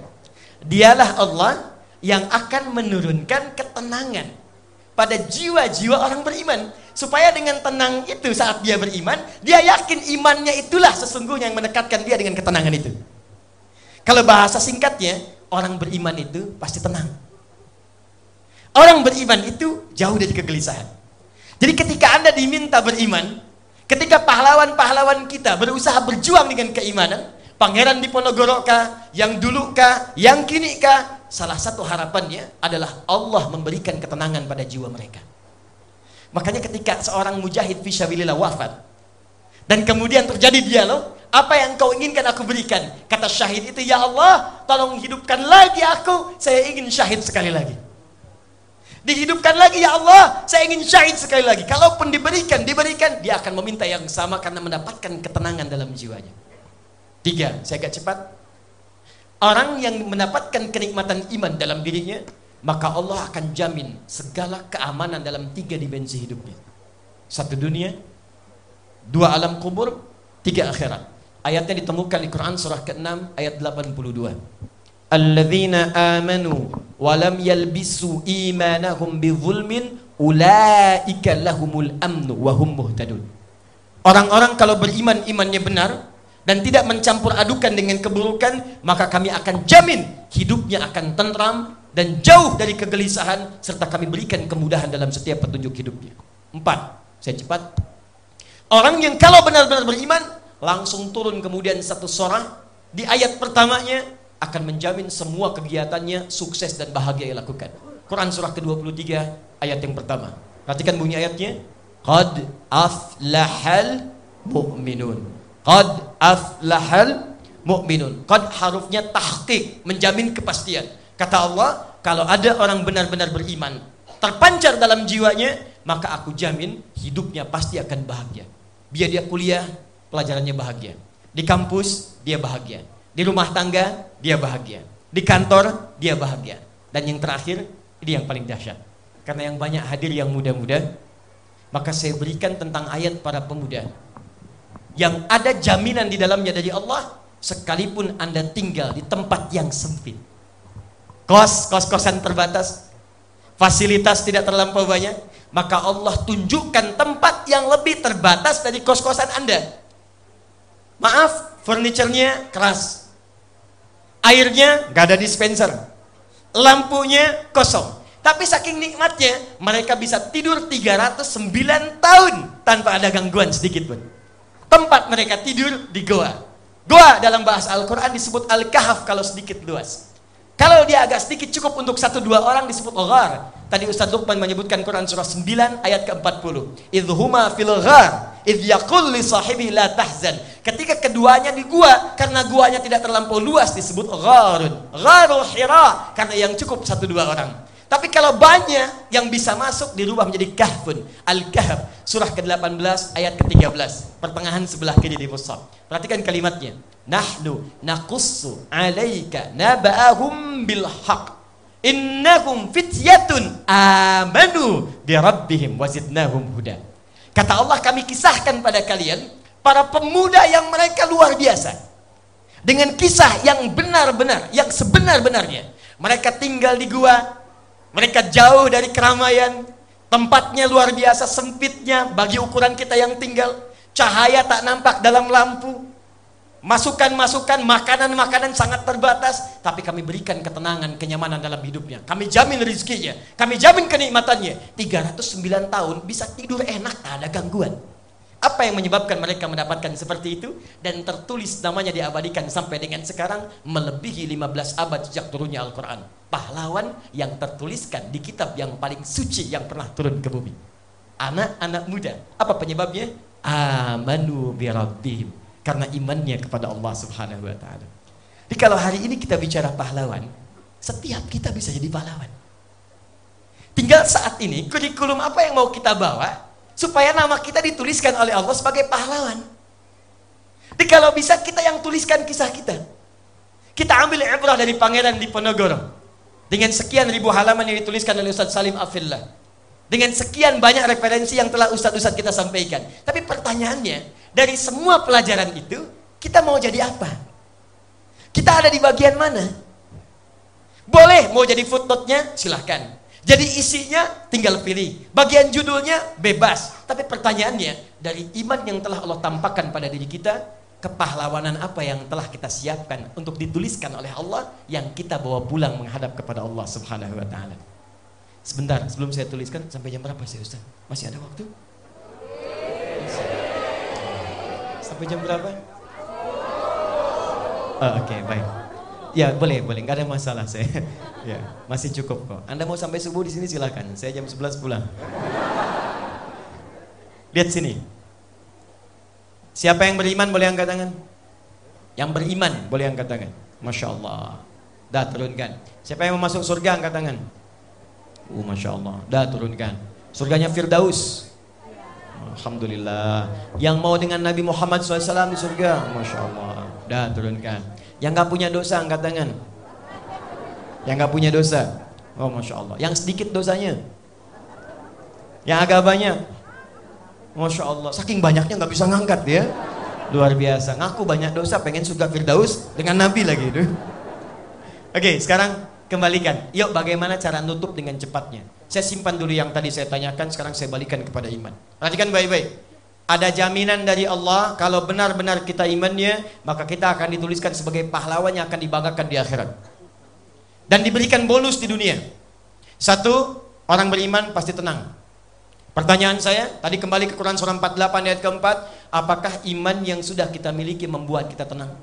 Dialah Allah yang akan menurunkan ketenangan pada jiwa-jiwa orang beriman supaya dengan tenang itu saat dia beriman dia yakin imannya itulah sesungguhnya yang mendekatkan dia dengan ketenangan itu kalau bahasa singkatnya orang beriman itu pasti tenang. Orang beriman itu jauh dari kegelisahan. Jadi ketika Anda diminta beriman, ketika pahlawan-pahlawan kita berusaha berjuang dengan keimanan, pangeran di Ponorogo kah, yang dulu kah, yang kini kah, salah satu harapannya adalah Allah memberikan ketenangan pada jiwa mereka. Makanya ketika seorang mujahid fisabilillah wafat, dan kemudian terjadi dialog, apa yang kau inginkan aku berikan? Kata syahid itu, Ya Allah, tolong hidupkan lagi aku. Saya ingin syahid sekali lagi. Dihidupkan lagi, Ya Allah, saya ingin syahid sekali lagi. Kalaupun diberikan, diberikan, dia akan meminta yang sama karena mendapatkan ketenangan dalam jiwanya. Tiga, saya agak cepat. Orang yang mendapatkan kenikmatan iman dalam dirinya, maka Allah akan jamin segala keamanan dalam tiga dimensi hidupnya. Satu dunia, dua alam kubur, tiga akhirat. Ayatnya ditemukan di Quran surah ke-6 ayat 82. Alladzina amanu wa lam yalbisu imanahum bizulmin ulaika lahumul amnu wa hum muhtadun. Orang-orang kalau beriman imannya benar dan tidak mencampur adukan dengan keburukan, maka kami akan jamin hidupnya akan tentram dan jauh dari kegelisahan serta kami berikan kemudahan dalam setiap petunjuk hidupnya. Empat, saya cepat. Orang yang kalau benar-benar beriman langsung turun kemudian satu surah di ayat pertamanya akan menjamin semua kegiatannya sukses dan bahagia yang lakukan. Quran surah ke-23 ayat yang pertama. Perhatikan bunyi ayatnya. Qad aflahal mu'minun. Qad aflahal mu'minun. Qad harufnya tahqiq, menjamin kepastian. Kata Allah, kalau ada orang benar-benar beriman, terpancar dalam jiwanya, maka aku jamin hidupnya pasti akan bahagia. Biar dia kuliah, pelajarannya bahagia. Di kampus dia bahagia. Di rumah tangga dia bahagia. Di kantor dia bahagia. Dan yang terakhir ini yang paling dahsyat. Karena yang banyak hadir yang muda-muda, maka saya berikan tentang ayat para pemuda yang ada jaminan di dalamnya dari Allah sekalipun Anda tinggal di tempat yang sempit. Kos, kos-kosan terbatas, fasilitas tidak terlampau banyak, maka Allah tunjukkan tempat yang lebih terbatas dari kos-kosan Anda. Maaf, furniturnya keras. Airnya gak ada dispenser. Lampunya kosong. Tapi saking nikmatnya, mereka bisa tidur 309 tahun tanpa ada gangguan sedikit pun. Tempat mereka tidur di goa. Goa dalam bahasa Al-Quran disebut Al-Kahf kalau sedikit luas. Kalau dia agak sedikit cukup untuk satu dua orang disebut ghar. Tadi Ustaz Luqman menyebutkan Quran surah 9 ayat ke-40. Idhuma fil ghar, yaqul li sahibi la tahzan. Ketika keduanya di gua karena guanya tidak terlampau luas disebut gharun. Gharul Hira karena yang cukup satu dua orang. Tapi kalau banyak yang bisa masuk dirubah menjadi kahfun. Al-Kahf surah ke-18 ayat ke-13. Pertengahan sebelah kiri di mushaf. Perhatikan kalimatnya. Nahnu naqussu alaika naba'ahum bil haq. Innahum fityatun amanu bi rabbihim wazidnahum huda. Kata Allah kami kisahkan pada kalian para pemuda yang mereka luar biasa. dengan kisah yang benar-benar, yang sebenar-benarnya. Mereka tinggal di gua, mereka jauh dari keramaian, tempatnya luar biasa sempitnya bagi ukuran kita yang tinggal, cahaya tak nampak dalam lampu, Masukan-masukan, makanan-makanan sangat terbatas, tapi kami berikan ketenangan, kenyamanan dalam hidupnya. Kami jamin rezekinya, kami jamin kenikmatannya. 309 tahun bisa tidur enak, tak ada gangguan. Apa yang menyebabkan mereka mendapatkan seperti itu? Dan tertulis namanya diabadikan sampai dengan sekarang melebihi 15 abad sejak turunnya Al-Quran. Pahlawan yang tertuliskan di kitab yang paling suci yang pernah turun ke bumi. Anak-anak muda. Apa penyebabnya? Amanu birabbihim karena imannya kepada Allah Subhanahu wa taala. Jadi kalau hari ini kita bicara pahlawan, setiap kita bisa jadi pahlawan. Tinggal saat ini kurikulum apa yang mau kita bawa supaya nama kita dituliskan oleh Allah sebagai pahlawan. Jadi kalau bisa kita yang tuliskan kisah kita. Kita ambil ibrah dari Pangeran Diponegoro. Dengan sekian ribu halaman yang dituliskan oleh Ustaz Salim Afillah. Dengan sekian banyak referensi yang telah Ustaz-Ustaz kita sampaikan. Tapi pertanyaannya, dari semua pelajaran itu, kita mau jadi apa? Kita ada di bagian mana? Boleh mau jadi footnote-nya, silahkan. Jadi isinya tinggal pilih. Bagian judulnya bebas. Tapi pertanyaannya, dari iman yang telah Allah tampakkan pada diri kita, kepahlawanan apa yang telah kita siapkan untuk dituliskan oleh Allah yang kita bawa pulang menghadap kepada Allah Subhanahu wa taala. Sebentar, sebelum saya tuliskan sampai jam berapa sih Ustaz? Masih ada waktu? Sampai jam berapa? Oh, Oke, okay, baik. Ya, boleh, boleh. Nggak ada masalah saya. ya, masih cukup kok. Anda mau sampai subuh di sini silahkan. Saya jam 11 pulang. Lihat sini. Siapa yang beriman boleh angkat tangan? Yang beriman boleh angkat tangan. Masya Allah. Dah turunkan. Siapa yang mau masuk surga angkat tangan? Uh, Masya Allah. Dah turunkan. Surganya Firdaus. Alhamdulillah. Yang mau dengan Nabi Muhammad SAW di surga, masya Allah. Dah turunkan. Yang nggak punya dosa angkat tangan. Yang nggak punya dosa, oh masya Allah. Yang sedikit dosanya, yang agak banyak, masya Allah. Saking banyaknya nggak bisa ngangkat ya. Luar biasa. Ngaku banyak dosa, pengen surga Firdaus dengan Nabi lagi itu. Oke, sekarang kembalikan. Yuk bagaimana cara nutup dengan cepatnya. Saya simpan dulu yang tadi saya tanyakan, sekarang saya balikan kepada iman. Perhatikan baik-baik. Ada jaminan dari Allah kalau benar-benar kita imannya, maka kita akan dituliskan sebagai pahlawan yang akan dibanggakan di akhirat. Dan diberikan bonus di dunia. Satu, orang beriman pasti tenang. Pertanyaan saya, tadi kembali ke Quran surah 48 ayat keempat, apakah iman yang sudah kita miliki membuat kita tenang?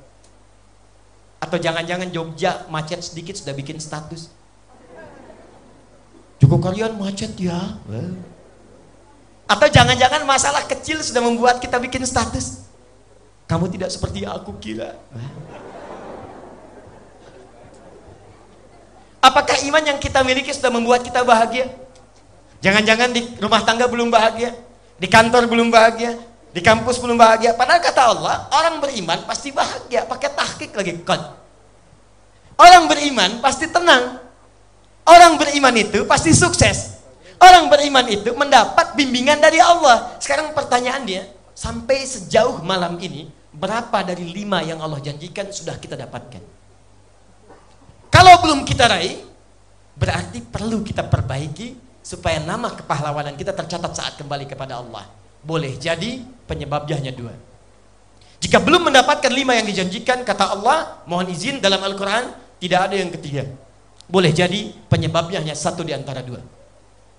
Atau jangan-jangan Jogja macet sedikit sudah bikin status. Cukup kalian macet ya. Atau jangan-jangan masalah kecil sudah membuat kita bikin status. Kamu tidak seperti aku kira. Apakah iman yang kita miliki sudah membuat kita bahagia? Jangan-jangan di rumah tangga belum bahagia, di kantor belum bahagia, di kampus belum bahagia. Padahal kata Allah, orang beriman pasti bahagia. Pakai tahkik lagi. Kon. Orang beriman pasti tenang. Orang beriman itu pasti sukses. Orang beriman itu mendapat bimbingan dari Allah. Sekarang pertanyaan dia, sampai sejauh malam ini, berapa dari lima yang Allah janjikan sudah kita dapatkan? Kalau belum kita raih, berarti perlu kita perbaiki supaya nama kepahlawanan kita tercatat saat kembali kepada Allah. Boleh jadi penyebabnya hanya dua. Jika belum mendapatkan lima yang dijanjikan, kata Allah, mohon izin dalam Al-Quran, tidak ada yang ketiga. Boleh jadi penyebabnya hanya satu di antara dua.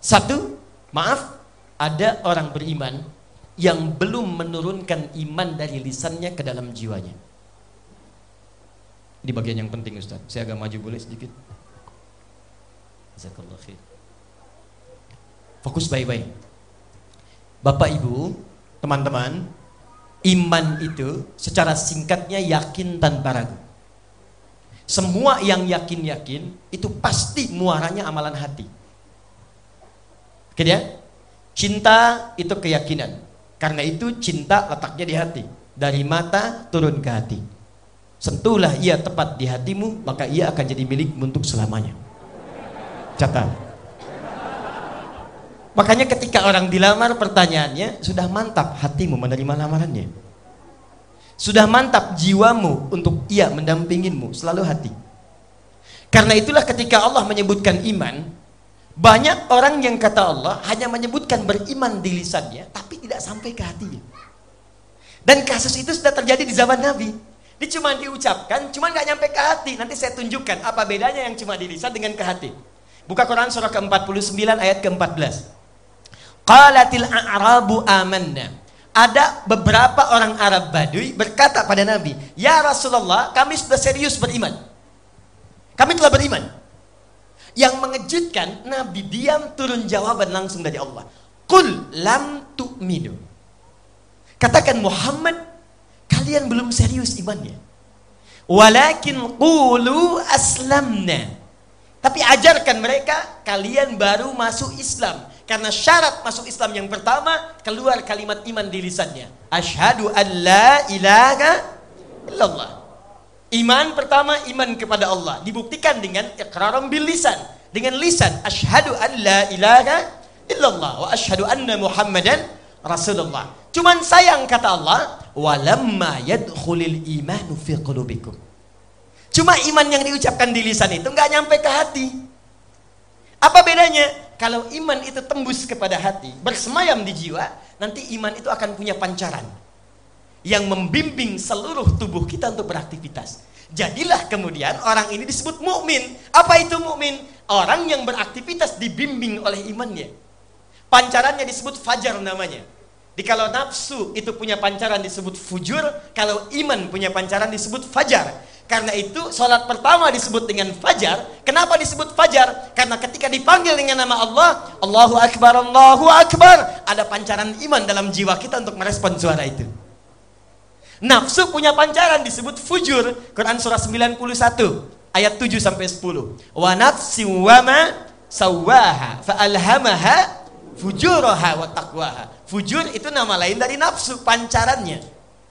Satu, maaf, ada orang beriman yang belum menurunkan iman dari lisannya ke dalam jiwanya. Di bagian yang penting Ustaz. Saya agak maju boleh sedikit. Fokus baik-baik. Bapak Ibu, teman-teman, iman itu secara singkatnya yakin tanpa ragu. Semua yang yakin-yakin itu pasti muaranya amalan hati. Oke ya? Cinta itu keyakinan. Karena itu cinta letaknya di hati. Dari mata turun ke hati. Sentuhlah ia tepat di hatimu, maka ia akan jadi milik untuk selamanya. Catat. Makanya ketika orang dilamar pertanyaannya sudah mantap hatimu menerima lamarannya. Sudah mantap jiwamu untuk ia mendampingimu selalu hati. Karena itulah ketika Allah menyebutkan iman, banyak orang yang kata Allah hanya menyebutkan beriman di lisannya, tapi tidak sampai ke hatinya. Dan kasus itu sudah terjadi di zaman Nabi. Dia cuma diucapkan, cuma nggak nyampe ke hati. Nanti saya tunjukkan apa bedanya yang cuma di lisan dengan ke hati. Buka Quran surah ke-49 ayat ke-14. Qalatil a'rabu amanna. Ada beberapa orang Arab Badui berkata pada Nabi, "Ya Rasulullah, kami sudah serius beriman." Kami telah beriman. Yang mengejutkan, Nabi diam turun jawaban langsung dari Allah. Qul lam tu'minu. Katakan Muhammad, kalian belum serius imannya. Walakin qulu aslamna. Tapi ajarkan mereka, kalian baru masuk Islam. Karena syarat masuk Islam yang pertama, keluar kalimat iman di lisannya. Ashadu an la ilaha illallah. Iman pertama iman kepada Allah dibuktikan dengan iqraram bil lisan. Dengan lisan asyhadu an la ilaha illallah wa asyhadu anna Muhammadan Rasulullah. Cuman sayang kata Allah, walamma yadkhulul imanu fi qulubikum. Cuma iman yang diucapkan di lisan itu nggak nyampe ke hati. Apa bedanya? Kalau iman itu tembus kepada hati, bersemayam di jiwa, nanti iman itu akan punya pancaran yang membimbing seluruh tubuh kita untuk beraktivitas. Jadilah kemudian orang ini disebut mukmin. Apa itu mukmin? Orang yang beraktivitas dibimbing oleh imannya. Pancarannya disebut fajar namanya. Di kalau nafsu itu punya pancaran disebut fujur, kalau iman punya pancaran disebut fajar. Karena itu sholat pertama disebut dengan fajar. Kenapa disebut fajar? Karena ketika dipanggil dengan nama Allah, Allahu Akbar, Allahu Akbar, ada pancaran iman dalam jiwa kita untuk merespon suara itu. Nafsu punya pancaran disebut fujur. Quran surah 91 ayat 7 sampai 10. Wa nafsi wa ma sawaha fa alhamaha fujuraha wa taqwaha. Fujur itu nama lain dari nafsu, pancarannya.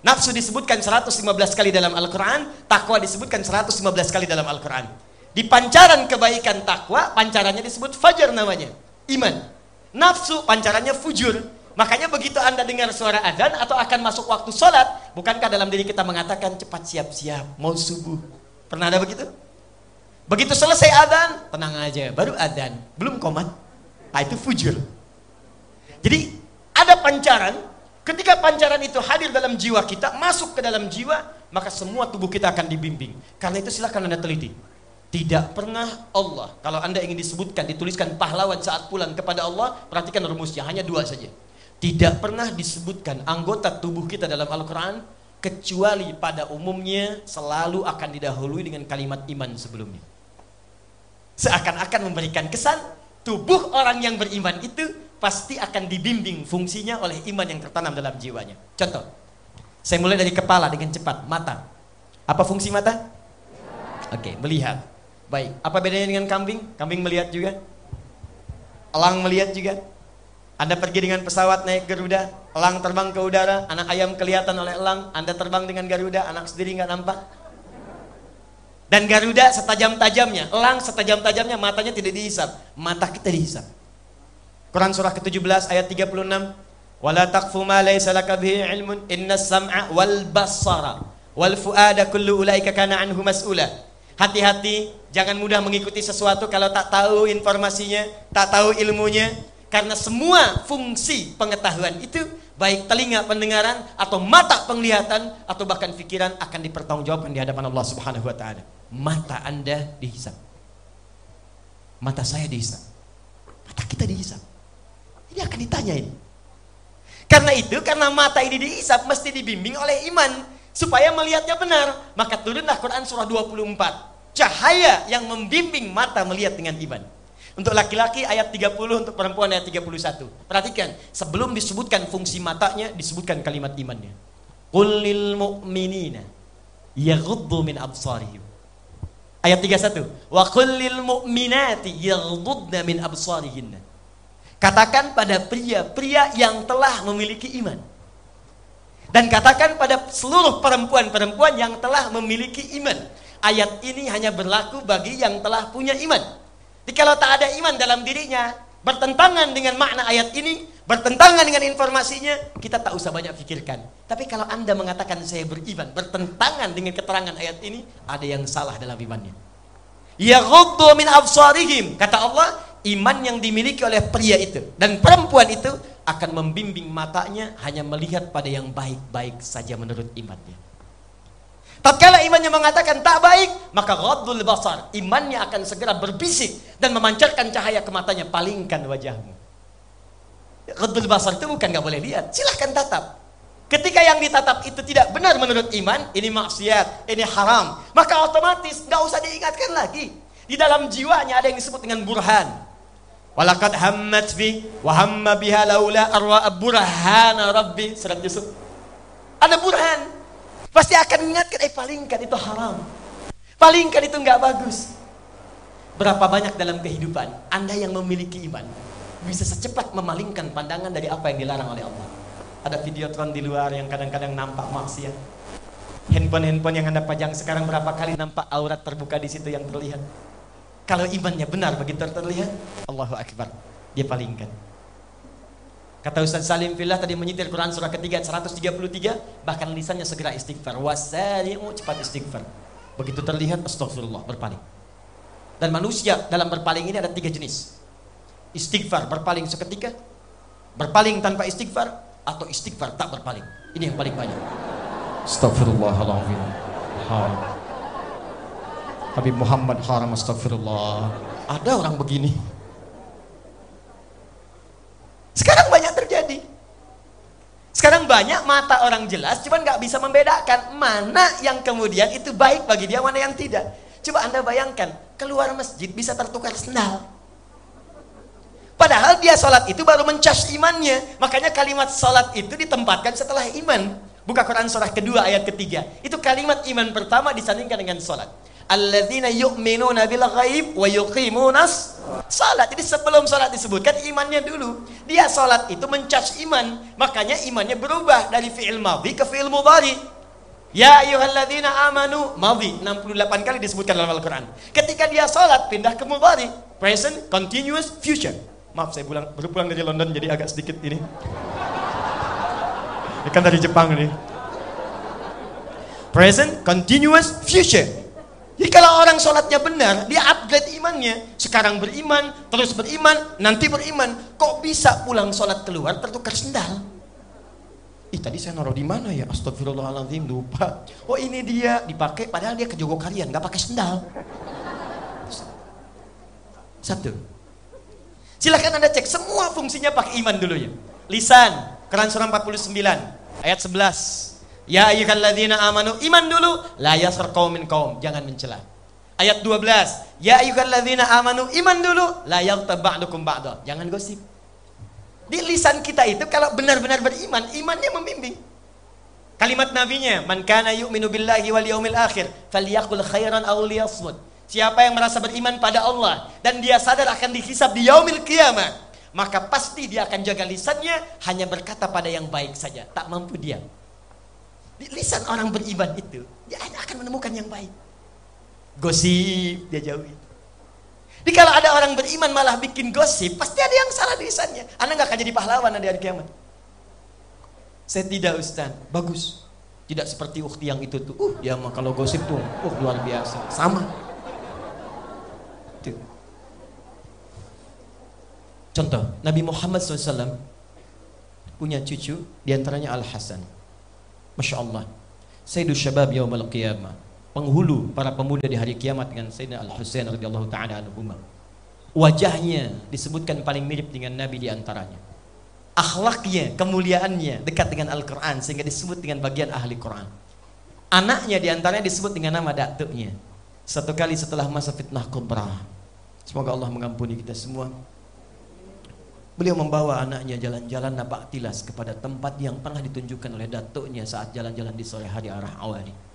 Nafsu disebutkan 115 kali dalam Al-Quran, takwa disebutkan 115 kali dalam Al-Quran. Di pancaran kebaikan takwa, pancarannya disebut fajar namanya, iman. Nafsu, pancarannya fujur. Makanya begitu Anda dengar suara adzan atau akan masuk waktu sholat, bukankah dalam diri kita mengatakan cepat siap-siap, mau subuh. Pernah ada begitu? Begitu selesai adzan, tenang aja, baru adzan, belum komat. Nah itu fujur. Jadi ada pancaran, ketika pancaran itu hadir dalam jiwa kita, masuk ke dalam jiwa, maka semua tubuh kita akan dibimbing. Karena itu silahkan Anda teliti. Tidak pernah Allah, kalau Anda ingin disebutkan, dituliskan pahlawan saat pulang kepada Allah, perhatikan rumusnya, hanya dua saja. Tidak pernah disebutkan anggota tubuh kita dalam Al-Quran kecuali pada umumnya selalu akan didahului dengan kalimat iman sebelumnya. Seakan-akan memberikan kesan tubuh orang yang beriman itu pasti akan dibimbing fungsinya oleh iman yang tertanam dalam jiwanya. Contoh, saya mulai dari kepala dengan cepat, mata. Apa fungsi mata? Oke, melihat. Baik, apa bedanya dengan kambing? Kambing melihat juga. Elang melihat juga. Anda pergi dengan pesawat naik Garuda, elang terbang ke udara, anak ayam kelihatan oleh elang, Anda terbang dengan Garuda, anak sendiri nggak nampak. Dan Garuda setajam-tajamnya, elang setajam-tajamnya, matanya tidak dihisap, mata kita dihisap. Quran surah ke-17 ayat 36, "Wala taqfu ma laysa laka bihi ilmun, innas sam'a wal basara wal fuada kullu ulaika kana anhu mas'ula." Hati-hati, jangan mudah mengikuti sesuatu kalau tak tahu informasinya, tak tahu ilmunya, karena semua fungsi pengetahuan itu baik telinga pendengaran atau mata penglihatan atau bahkan pikiran akan dipertanggungjawabkan di hadapan Allah Subhanahu wa taala. Mata Anda dihisap. Mata saya dihisap. Mata kita dihisap. Ini akan ditanya ini. Karena itu, karena mata ini dihisap mesti dibimbing oleh iman supaya melihatnya benar. Maka turunlah Quran surah 24. Cahaya yang membimbing mata melihat dengan iman. Untuk laki-laki ayat 30, untuk perempuan ayat 31. Perhatikan, sebelum disebutkan fungsi matanya, disebutkan kalimat imannya. Qul lil mu'minina yaghuddu min absarihim. Ayat 31. Wa qul lil mu'minati yaghuddna min absarihinna. Katakan pada pria-pria yang telah memiliki iman. Dan katakan pada seluruh perempuan-perempuan yang telah memiliki iman. Ayat ini hanya berlaku bagi yang telah punya iman. Jadi kalau tak ada iman dalam dirinya, bertentangan dengan makna ayat ini, bertentangan dengan informasinya, kita tak usah banyak pikirkan. Tapi kalau Anda mengatakan saya beriman, bertentangan dengan keterangan ayat ini, ada yang salah dalam imannya. Ya min absarihim. Kata Allah, iman yang dimiliki oleh pria itu dan perempuan itu akan membimbing matanya hanya melihat pada yang baik-baik saja menurut imannya. Tatkala imannya mengatakan tak baik, maka ghaddul basar, imannya akan segera berbisik dan memancarkan cahaya ke matanya, palingkan wajahmu. Ghaddul basar itu bukan nggak boleh lihat, silahkan tatap. Ketika yang ditatap itu tidak benar menurut iman, ini maksiat, ini haram, maka otomatis nggak usah diingatkan lagi. Di dalam jiwanya ada yang disebut dengan burhan. Walakad hammat bi wa hamma biha laula arwa burhana rabbi surat Yusuf. Ada burhan, Pasti akan mengingatkan, eh palingkan itu haram. Palingkan itu nggak bagus. Berapa banyak dalam kehidupan Anda yang memiliki iman bisa secepat memalingkan pandangan dari apa yang dilarang oleh Allah. Ada videotron di luar yang kadang-kadang nampak maksiat. Handphone-handphone yang Anda pajang sekarang berapa kali nampak aurat terbuka di situ yang terlihat. Kalau imannya benar begitu terlihat, Allahu Akbar. Dia palingkan. Kata Ustaz Salim Fillah tadi menyitir Quran surah ketiga 133, bahkan lisannya segera istighfar. Wasari'u cepat istighfar. Begitu terlihat astagfirullah berpaling. Dan manusia dalam berpaling ini ada tiga jenis. Istighfar berpaling seketika, berpaling tanpa istighfar, atau istighfar tak berpaling. Ini yang paling banyak. Astagfirullahaladzim. Haram. Habib Muhammad haram astagfirullah. Ada orang begini. Sekarang banyak terjadi. Sekarang banyak mata orang jelas, cuman nggak bisa membedakan mana yang kemudian itu baik bagi dia, mana yang tidak. Coba anda bayangkan, keluar masjid bisa tertukar sendal. Padahal dia sholat itu baru mencas imannya. Makanya kalimat sholat itu ditempatkan setelah iman. Buka Quran surah kedua ayat ketiga. Itu kalimat iman pertama disandingkan dengan sholat alladzina yu'minuna bil ghaib wa yuqimunas salat. Jadi sebelum salat disebutkan imannya dulu. Dia salat itu mencas iman, makanya imannya berubah dari fi'il madhi ke fi'il mudhari. Ya ayyuhalladzina amanu madhi 68 kali disebutkan dalam Al-Qur'an. Ketika dia salat pindah ke mudhari, present, continuous, future. Maaf saya pulang baru pulang dari London jadi agak sedikit ini. Ini kan dari Jepang nih. Present, continuous, future. Jadi kalau orang sholatnya benar, dia upgrade imannya. Sekarang beriman, terus beriman, nanti beriman. Kok bisa pulang sholat keluar tertukar sendal? Ih tadi saya naruh di mana ya? Astagfirullahaladzim lupa. Oh ini dia dipakai padahal dia ke Jogokarian nggak pakai sendal. Satu. Silahkan anda cek semua fungsinya pakai iman dulu ya. Lisan, Quran surah 49 ayat 11. Ya ayyuhalladzina amanu iman dulu la yasar qaumin qaum jangan mencela. Ayat 12. Ya ayyuhalladzina amanu iman dulu la yaghtab ba'dukum ba'da. Jangan gosip. Di lisan kita itu kalau benar-benar beriman, imannya membimbing. Kalimat nabinya, "Man kana yu'minu billahi wal yaumil akhir, falyaqul khairan aw liyasmut." Siapa yang merasa beriman pada Allah dan dia sadar akan dihisab di yaumil qiyamah, maka pasti dia akan jaga lisannya hanya berkata pada yang baik saja, tak mampu diam. Di lisan orang beriman itu, dia akan menemukan yang baik. Gosip dia jauhi. Jadi kalau ada orang beriman malah bikin gosip, pasti ada yang salah di lisannya. Anda nggak akan jadi pahlawan nanti hari kiamat. Saya tidak Ustaz, bagus. Tidak seperti ukti yang itu tuh. Uh, ya kalau gosip tuh, uh luar biasa. Sama. Tuh. Contoh, Nabi Muhammad SAW punya cucu, di antaranya Al Hasan. Masya Allah. Sayyidul Syabab Yawmal Qiyamah. Penghulu para pemuda di hari kiamat dengan Sayyidina Al-Husain radhiyallahu taala anhu. Wajahnya disebutkan paling mirip dengan Nabi di antaranya. Akhlaknya, kemuliaannya dekat dengan Al-Quran sehingga disebut dengan bagian ahli Quran. Anaknya di antaranya disebut dengan nama datuknya. Satu kali setelah masa fitnah kubra. Semoga Allah mengampuni kita semua. Beliau membawa anaknya jalan-jalan napak tilas kepada tempat yang pernah ditunjukkan oleh datuknya saat jalan-jalan di sore hari arah awali.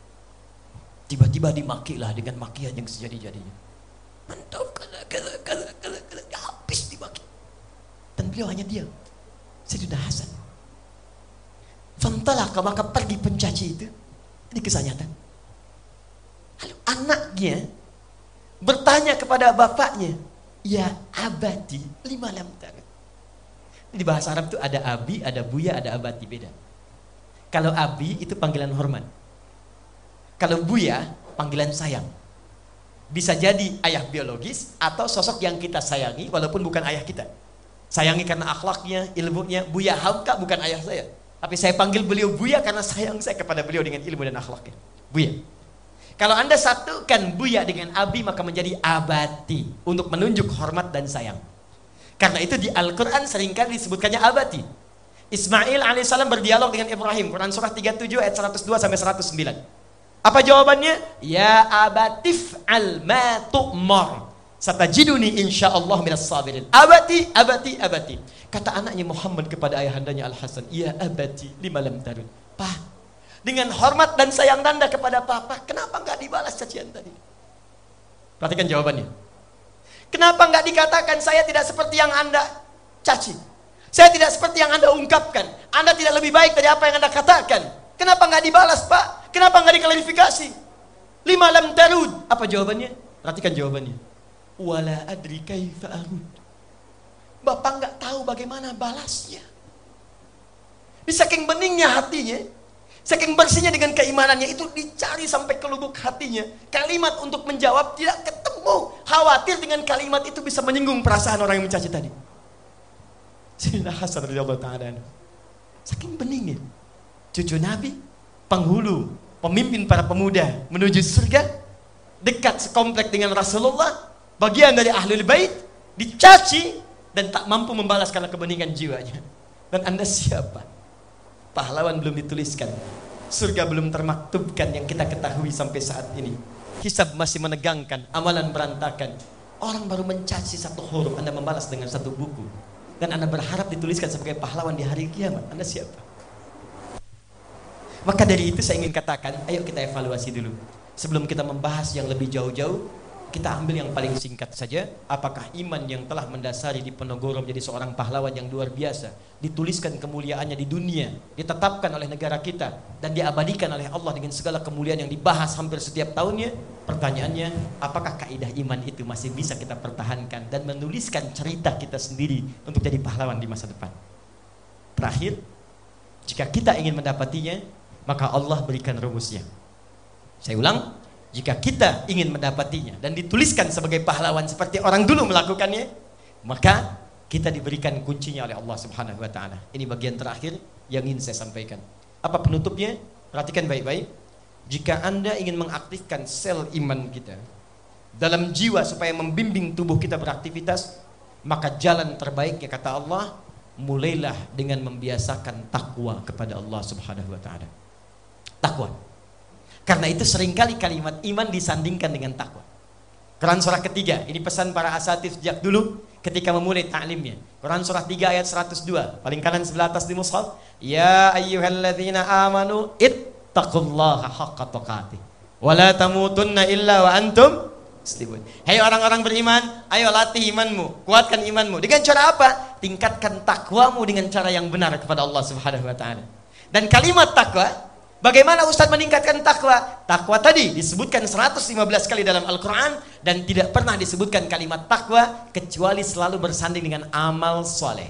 Tiba-tiba dimakilah dengan makian yang sejadi-jadinya. Mantap, kala, kala, kala, kala, kala. Habis dimaki. Dan beliau hanya diam. Sayyidina Hasan. Fantalaka maka pergi pencaci itu. Ini kisah nyata. Lalu anaknya bertanya kepada bapaknya, Ya abadi lima lam Di bahasa Arab itu ada abi, ada buya, ada abati beda. Kalau abi itu panggilan hormat. Kalau buya panggilan sayang. Bisa jadi ayah biologis atau sosok yang kita sayangi walaupun bukan ayah kita. Sayangi karena akhlaknya, ilmunya. Buya Hamka bukan ayah saya. Tapi saya panggil beliau Buya karena sayang saya kepada beliau dengan ilmu dan akhlaknya. Buya. Kalau anda satukan Buya dengan Abi maka menjadi abati. Untuk menunjuk hormat dan sayang. Karena itu di Al-Quran sering kali disebutkannya abati. Ismail alaihissalam berdialog dengan Ibrahim. Quran surah 37 ayat 102 sampai 109. Apa jawabannya? Ya abatif al ma tu'mar. Satajiduni insyaallah minas sabirin. Abati, abati, abati. Kata anaknya Muhammad kepada ayahandanya Al-Hasan, "Ya abati, lima lam tarun." Pa, dengan hormat dan sayang tanda kepada papa, kenapa enggak dibalas cacian tadi? Perhatikan jawabannya. Kenapa enggak dikatakan saya tidak seperti yang Anda caci? Saya tidak seperti yang Anda ungkapkan. Anda tidak lebih baik dari apa yang Anda katakan. Kenapa enggak dibalas, Pak? Kenapa enggak diklarifikasi? Lima lam tarud. Apa jawabannya? Perhatikan jawabannya wala adri kaifa arud. Bapak nggak tahu bagaimana balasnya. Di saking beningnya hatinya, saking bersihnya dengan keimanannya itu dicari sampai ke lubuk hatinya. Kalimat untuk menjawab tidak ketemu. Khawatir dengan kalimat itu bisa menyinggung perasaan orang yang mencaci tadi. Sayyidina Hasan radhiyallahu taala Saking beningnya. Cucu Nabi, penghulu, pemimpin para pemuda menuju surga, dekat sekomplek dengan Rasulullah, bagian dari ahlul bait dicaci dan tak mampu membalas karena kebeningan jiwanya. Dan Anda siapa? Pahlawan belum dituliskan. Surga belum termaktubkan yang kita ketahui sampai saat ini. Hisab masih menegangkan, amalan berantakan. Orang baru mencaci satu huruf, Anda membalas dengan satu buku. Dan Anda berharap dituliskan sebagai pahlawan di hari kiamat. Anda siapa? Maka dari itu saya ingin katakan, ayo kita evaluasi dulu. Sebelum kita membahas yang lebih jauh-jauh, kita ambil yang paling singkat saja. Apakah iman yang telah mendasari di Penogoro menjadi seorang pahlawan yang luar biasa, dituliskan kemuliaannya di dunia, ditetapkan oleh negara kita dan diabadikan oleh Allah dengan segala kemuliaan yang dibahas hampir setiap tahunnya? Pertanyaannya, apakah kaidah iman itu masih bisa kita pertahankan dan menuliskan cerita kita sendiri untuk jadi pahlawan di masa depan? Terakhir, jika kita ingin mendapatinya, maka Allah berikan rumusnya. Saya ulang, jika kita ingin mendapatinya dan dituliskan sebagai pahlawan seperti orang dulu melakukannya, maka kita diberikan kuncinya oleh Allah Subhanahu wa taala. Ini bagian terakhir yang ingin saya sampaikan. Apa penutupnya? Perhatikan baik-baik. Jika Anda ingin mengaktifkan sel iman kita dalam jiwa supaya membimbing tubuh kita beraktivitas, maka jalan terbaiknya kata Allah, mulailah dengan membiasakan takwa kepada Allah Subhanahu wa taala. Takwa. Karena itu sering kali kalimat iman disandingkan dengan takwa. Quran surah ketiga, ini pesan para asatif sejak dulu ketika memulai ta'limnya. Quran surah 3 ayat 102, paling kanan sebelah atas di mushaf. Ya ayyuhalladzina amanu ittaqullaha haqqa tuqatih. Wa la tamutunna illa wa antum muslimun. Hei orang-orang beriman, ayo latih imanmu, kuatkan imanmu. Dengan cara apa? Tingkatkan takwamu dengan cara yang benar kepada Allah Subhanahu wa taala. Dan kalimat takwa Bagaimana Ustadz meningkatkan takwa? Takwa tadi disebutkan 115 kali dalam Al-Quran dan tidak pernah disebutkan kalimat takwa kecuali selalu bersanding dengan amal soleh.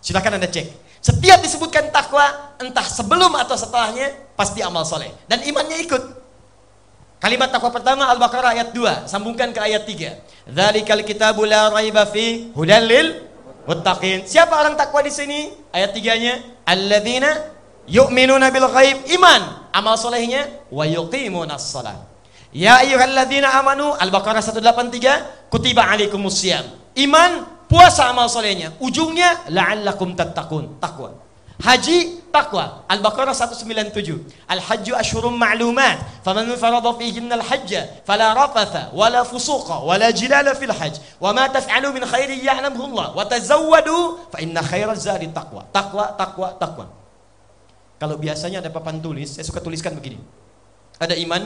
Silahkan anda cek. Setiap disebutkan takwa, entah sebelum atau setelahnya, pasti amal soleh. Dan imannya ikut. Kalimat takwa pertama Al-Baqarah ayat 2, sambungkan ke ayat 3. Dzalikal kitabu la raiba fi hudallil muttaqin. Siapa orang takwa di sini? Ayat 3-nya, alladzina yu'minuna bil ghaib iman amal solehnya wa yuqimunas salat ya ayyuhalladzina amanu al-baqarah 183 kutiba alaikumus siyam iman puasa amal solehnya ujungnya la'allakum tattaqun takwa haji takwa al-baqarah 197 al-hajju ashhurum ma'lumat faman farada fihinna al-hajja fala rafatha wala fusuqa wala jilala fil hajj wa ma taf'alu min khairin ya'lamuhu Allah wa tazawwadu fa inna khairaz zadi taqwa takwa takwa takwa kalau biasanya ada papan tulis, saya suka tuliskan begini. Ada iman,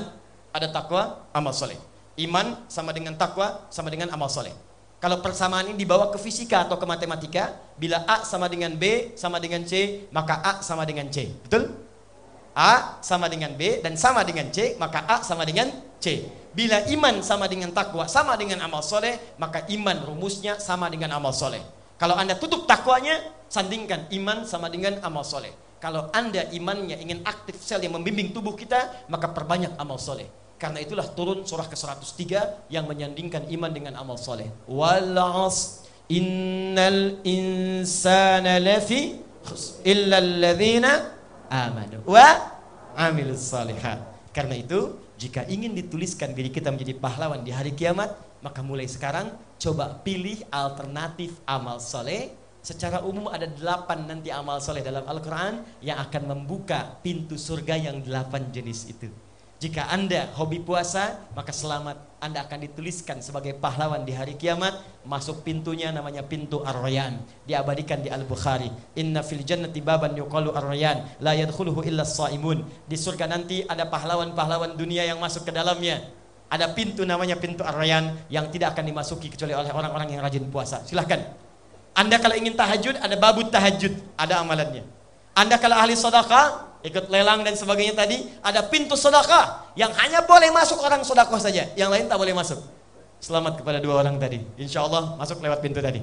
ada takwa, amal soleh. Iman sama dengan takwa, sama dengan amal soleh. Kalau persamaan ini dibawa ke fisika atau ke matematika, bila A sama dengan B sama dengan C, maka A sama dengan C. Betul? A sama dengan B dan sama dengan C, maka A sama dengan C. Bila iman sama dengan takwa, sama dengan amal soleh, maka iman rumusnya sama dengan amal soleh. Kalau anda tutup takwanya, Sandingkan iman sama dengan amal soleh. Kalau anda imannya ingin aktif sel yang membimbing tubuh kita, maka perbanyak amal soleh. Karena itulah turun surah ke-103 yang menyandingkan iman dengan amal soleh. Wal innal insana lafi illa alladhina amanu wa amilus salihat. Karena itu, jika ingin dituliskan diri kita menjadi pahlawan di hari kiamat, maka mulai sekarang coba pilih alternatif amal soleh Secara umum ada delapan nanti amal soleh dalam Al-Quran yang akan membuka pintu surga yang delapan jenis itu. Jika Anda hobi puasa, maka selamat. Anda akan dituliskan sebagai pahlawan di hari kiamat. Masuk pintunya namanya pintu Ar-Rayyan. Diabadikan di Al-Bukhari. Inna fil jannati baban yuqalu Ar-Rayyan. La yadkhuluhu illa saimun. Di surga nanti ada pahlawan-pahlawan dunia yang masuk ke dalamnya. Ada pintu namanya pintu Ar-Rayyan yang tidak akan dimasuki kecuali oleh orang-orang yang rajin puasa. Silahkan. Anda kalau ingin tahajud, ada babut tahajud. Ada amalannya. Anda kalau ahli sedekah, ikut lelang dan sebagainya tadi, ada pintu sedekah yang hanya boleh masuk orang sedekah saja, yang lain tak boleh masuk. Selamat kepada dua orang tadi. Insya Allah masuk lewat pintu tadi.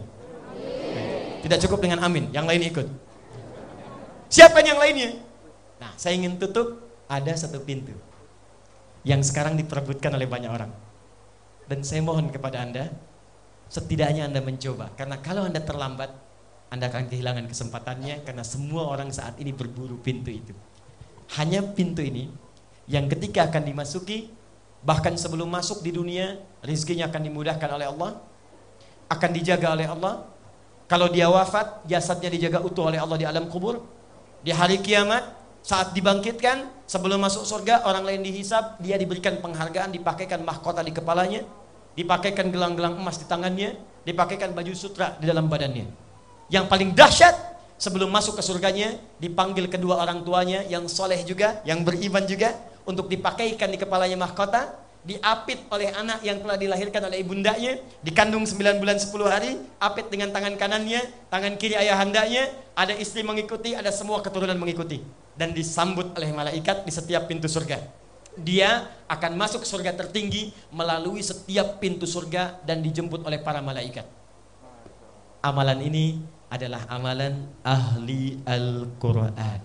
Tidak cukup dengan amin, yang lain ikut. Siapkan yang lainnya. Nah, saya ingin tutup ada satu pintu yang sekarang diperebutkan oleh banyak orang. Dan saya mohon kepada Anda, setidaknya Anda mencoba. Karena kalau Anda terlambat, anda akan kehilangan kesempatannya karena semua orang saat ini berburu pintu itu. Hanya pintu ini yang ketika akan dimasuki bahkan sebelum masuk di dunia rizkinya akan dimudahkan oleh Allah akan dijaga oleh Allah kalau dia wafat jasadnya dijaga utuh oleh Allah di alam kubur di hari kiamat saat dibangkitkan sebelum masuk surga orang lain dihisap dia diberikan penghargaan dipakaikan mahkota di kepalanya dipakaikan gelang-gelang emas di tangannya dipakaikan baju sutra di dalam badannya yang paling dahsyat sebelum masuk ke surganya dipanggil kedua orang tuanya yang soleh juga, yang beriman juga untuk dipakaikan di kepalanya mahkota, diapit oleh anak yang telah dilahirkan oleh ibundanya, dikandung 9 bulan 10 hari, apit dengan tangan kanannya, tangan kiri ayahandanya, ada istri mengikuti, ada semua keturunan mengikuti dan disambut oleh malaikat di setiap pintu surga. Dia akan masuk surga tertinggi melalui setiap pintu surga dan dijemput oleh para malaikat. Amalan ini adalah amalan ahli Al-Quran.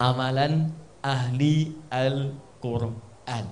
Amalan ahli Al-Quran.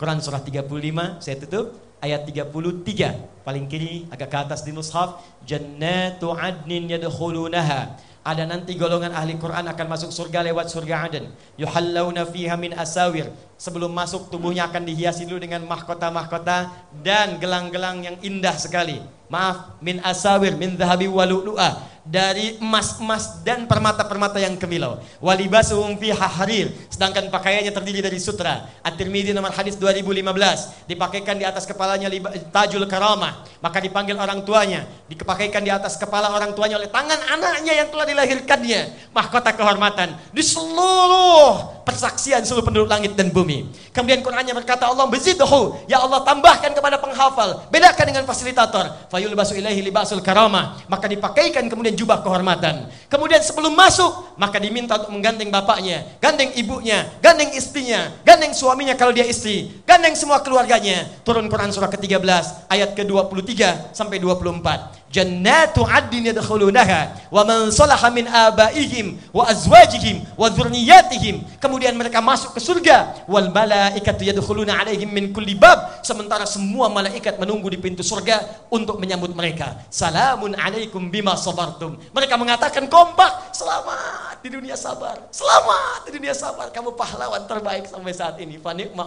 Quran surah 35, saya tutup ayat 33 paling kiri agak ke atas di mushaf jannatu adnin yadkhulunaha ada nanti golongan ahli Quran akan masuk surga lewat surga Aden. Yuhallawna fiha min asawir. Sebelum masuk tubuhnya akan dihiasi dulu dengan mahkota-mahkota dan gelang-gelang yang indah sekali. Maaf min asawir min dhahabi walu'lu'a dari emas-emas dan permata-permata yang kemilau. Walibasuhum fiha harir, sedangkan pakaiannya terdiri dari sutra. At-Tirmidzi nomor hadis 2015, dipakaikan di atas kepalanya tajul karamah, maka dipanggil orang tuanya, dipakaikan di atas kepala orang tuanya oleh tangan anaknya yang telah dilahirkannya. Mahkota kehormatan di seluruh persaksian seluruh penduduk langit dan bumi. Kemudian Qur'annya berkata Allah bezidhu, ya Allah tambahkan kepada penghafal, bedakan dengan fasilitator. Fayul basu ilahi libasul karamah, maka dipakaikan kemudian jubah kehormatan. Kemudian sebelum masuk, maka diminta untuk menggandeng bapaknya, gandeng ibunya, gandeng istrinya, gandeng suaminya kalau dia istri, gandeng semua keluarganya. Turun Quran surah ke-13 ayat ke-23 sampai 24 jannatu adin yadkhulunaha wa man salaha min abaihim wa azwajihim wa dzurriyyatihim kemudian mereka masuk ke surga wal malaikatu yadkhuluna alaihim min kulli bab. Sementara semua malaikat menunggu di pintu surga untuk menyambut mereka. Salamun alaikum bima sabartum. Mereka mengatakan kompak selamat di dunia sabar selamat di dunia sabar. Kamu pahlawan terbaik sampai saat ini. Fa ni'ma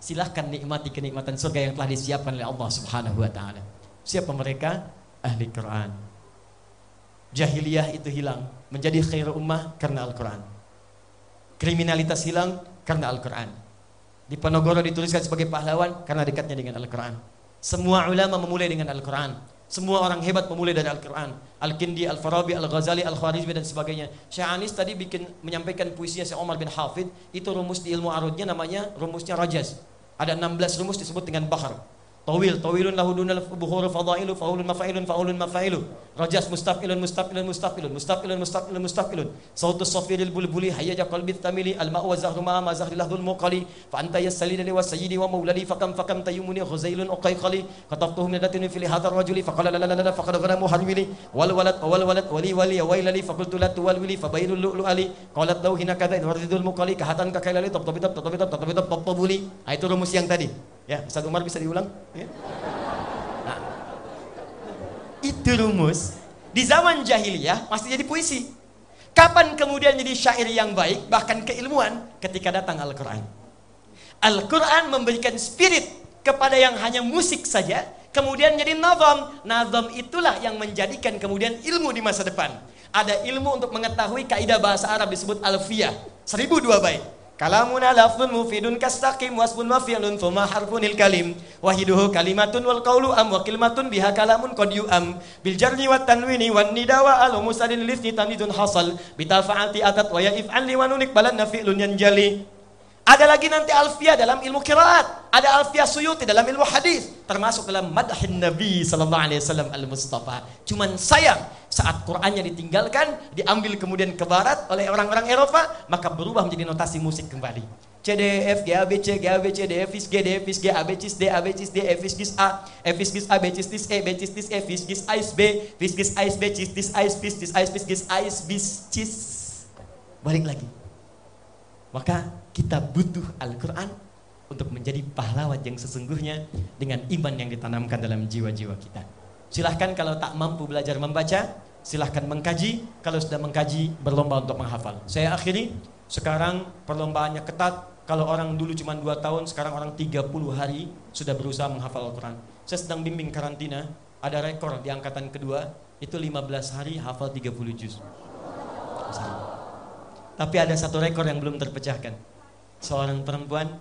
silahkan nikmati kenikmatan surga yang telah disiapkan oleh Allah Subhanahu wa taala. Siapa mereka ahli Quran. Jahiliyah itu hilang, menjadi khair ummah karena Al-Quran. Kriminalitas hilang karena Al-Quran. Di Ponorogo dituliskan sebagai pahlawan karena dekatnya dengan Al-Quran. Semua ulama memulai dengan Al-Quran. Semua orang hebat memulai dari Al-Quran. Al-Kindi, Al-Farabi, Al-Ghazali, Al-Khwarizmi dan sebagainya. Syekh Anis tadi bikin menyampaikan puisinya Syekh Omar bin Hafid. Itu rumus di ilmu arudnya namanya rumusnya Rajas. Ada 16 rumus disebut dengan bahar. طويل طويل له دون البخور فضائل فأول مفعيل فأول مفعيل رجس مستفعل مستفعل مستفعل مستفعل مستفعل مستفعل صوت الصفير البلبلي هيج قلبي الثملي الماء وزهر ما ما زهر لهذ المقلي فأنت يسلين لي وسيدي ومولدي فكم فكم تيمني غزيل أقيقلي كتبته من لدن في هذا الرجل فقال لا لا لا فقد غنم هرولي والولد والولد ولي ولي ويل لي فقلت لا تولولي فبين اللؤلؤ لي قالت له هنا كذا ورد المقلي كهتان ككيل لي طب طب طب طب طب طب طب طب طب لي itu rumus yang tadi ya Ustaz Umar bisa diulang Ya. Nah, itu rumus di zaman jahiliyah masih jadi puisi. Kapan kemudian jadi syair yang baik, bahkan keilmuan ketika datang Al-Quran. Al-Quran memberikan spirit kepada yang hanya musik saja, kemudian jadi nazam. Nazam itulah yang menjadikan kemudian ilmu di masa depan. Ada ilmu untuk mengetahui kaidah bahasa Arab disebut alfiyah. Seribu dua bait. Kalamuna lafzun mufidun kastaqim wasbun wa fi'lun thumma harfunil kalim. Wahiduhu kalimatun wal qawlu am wa kalimatun biha kalamun qad yu'am. Bil jarri wat tanwini wan nida wa al musadin lisni tamidun hasal. Bitafa'ati atat wa ya if'al li wa nunik balan fi'lun yanjali ada lagi nanti alfiah dalam ilmu kiraat, ada alfiah suyuti dalam ilmu hadis, termasuk dalam madhin Nabi sallallahu alaihi wasallam al-Mustafa. Cuman sayang saat Qur'annya ditinggalkan, diambil kemudian ke barat oleh orang-orang Eropa, maka berubah menjadi notasi musik kembali. C D E F G A B C G A B C D E F G D F G A B C D A B C D F G A F G A B C D E B C D E F G A B F G A B C D A B C D A B C D A B C balik lagi. Maka kita butuh Al-Quran untuk menjadi pahlawan yang sesungguhnya dengan iman yang ditanamkan dalam jiwa-jiwa kita. Silahkan kalau tak mampu belajar membaca, silahkan mengkaji. Kalau sudah mengkaji, berlomba untuk menghafal. Saya akhiri, sekarang perlombaannya ketat. Kalau orang dulu cuma 2 tahun, sekarang orang 30 hari sudah berusaha menghafal Al-Quran. Saya sedang bimbing karantina, ada rekor di angkatan kedua, itu 15 hari hafal 30 juz. Tapi ada satu rekor yang belum terpecahkan. Seorang perempuan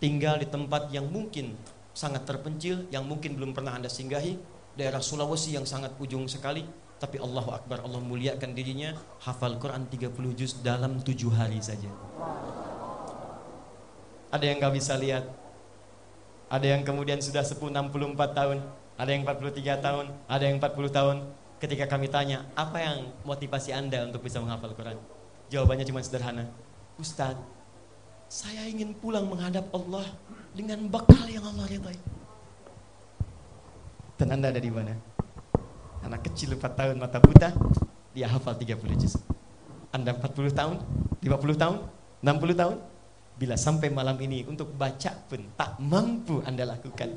tinggal di tempat yang mungkin sangat terpencil, yang mungkin belum pernah Anda singgahi, daerah Sulawesi yang sangat ujung sekali, tapi Allahu Akbar, Allah muliakan dirinya, hafal Quran 30 juz dalam 7 hari saja. Ada yang gak bisa lihat, ada yang kemudian sudah sepuh 64 tahun, ada yang 43 tahun, ada yang 40 tahun. Ketika kami tanya, apa yang motivasi Anda untuk bisa menghafal Quran? Jawabannya cuma sederhana. Ustadz, saya ingin pulang menghadap Allah dengan bekal yang Allah ridhai. Dan Anda ada di mana? Anak kecil 4 tahun mata buta, dia hafal 30 juz. Anda 40 tahun, 50 tahun, 60 tahun, bila sampai malam ini untuk baca pun tak mampu Anda lakukan,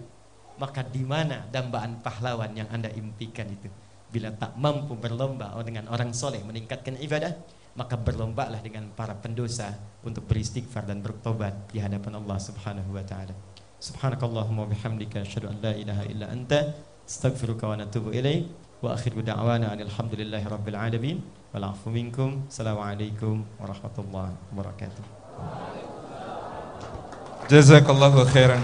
maka di mana dambaan pahlawan yang Anda impikan itu? Bila tak mampu berlomba dengan orang soleh meningkatkan ibadah, maka berlombalah dengan para pendosa untuk beristighfar dan bertobat di hadapan Allah Subhanahu wa taala. Subhanakallahumma bihamdika asyhadu an la ilaha illa anta astaghfiruka wa natubu ilaik wa akhiru da'wana alhamdulillahi rabbil alamin wal afu minkum. Assalamualaikum warahmatullahi wabarakatuh. Jazakallahu khairan.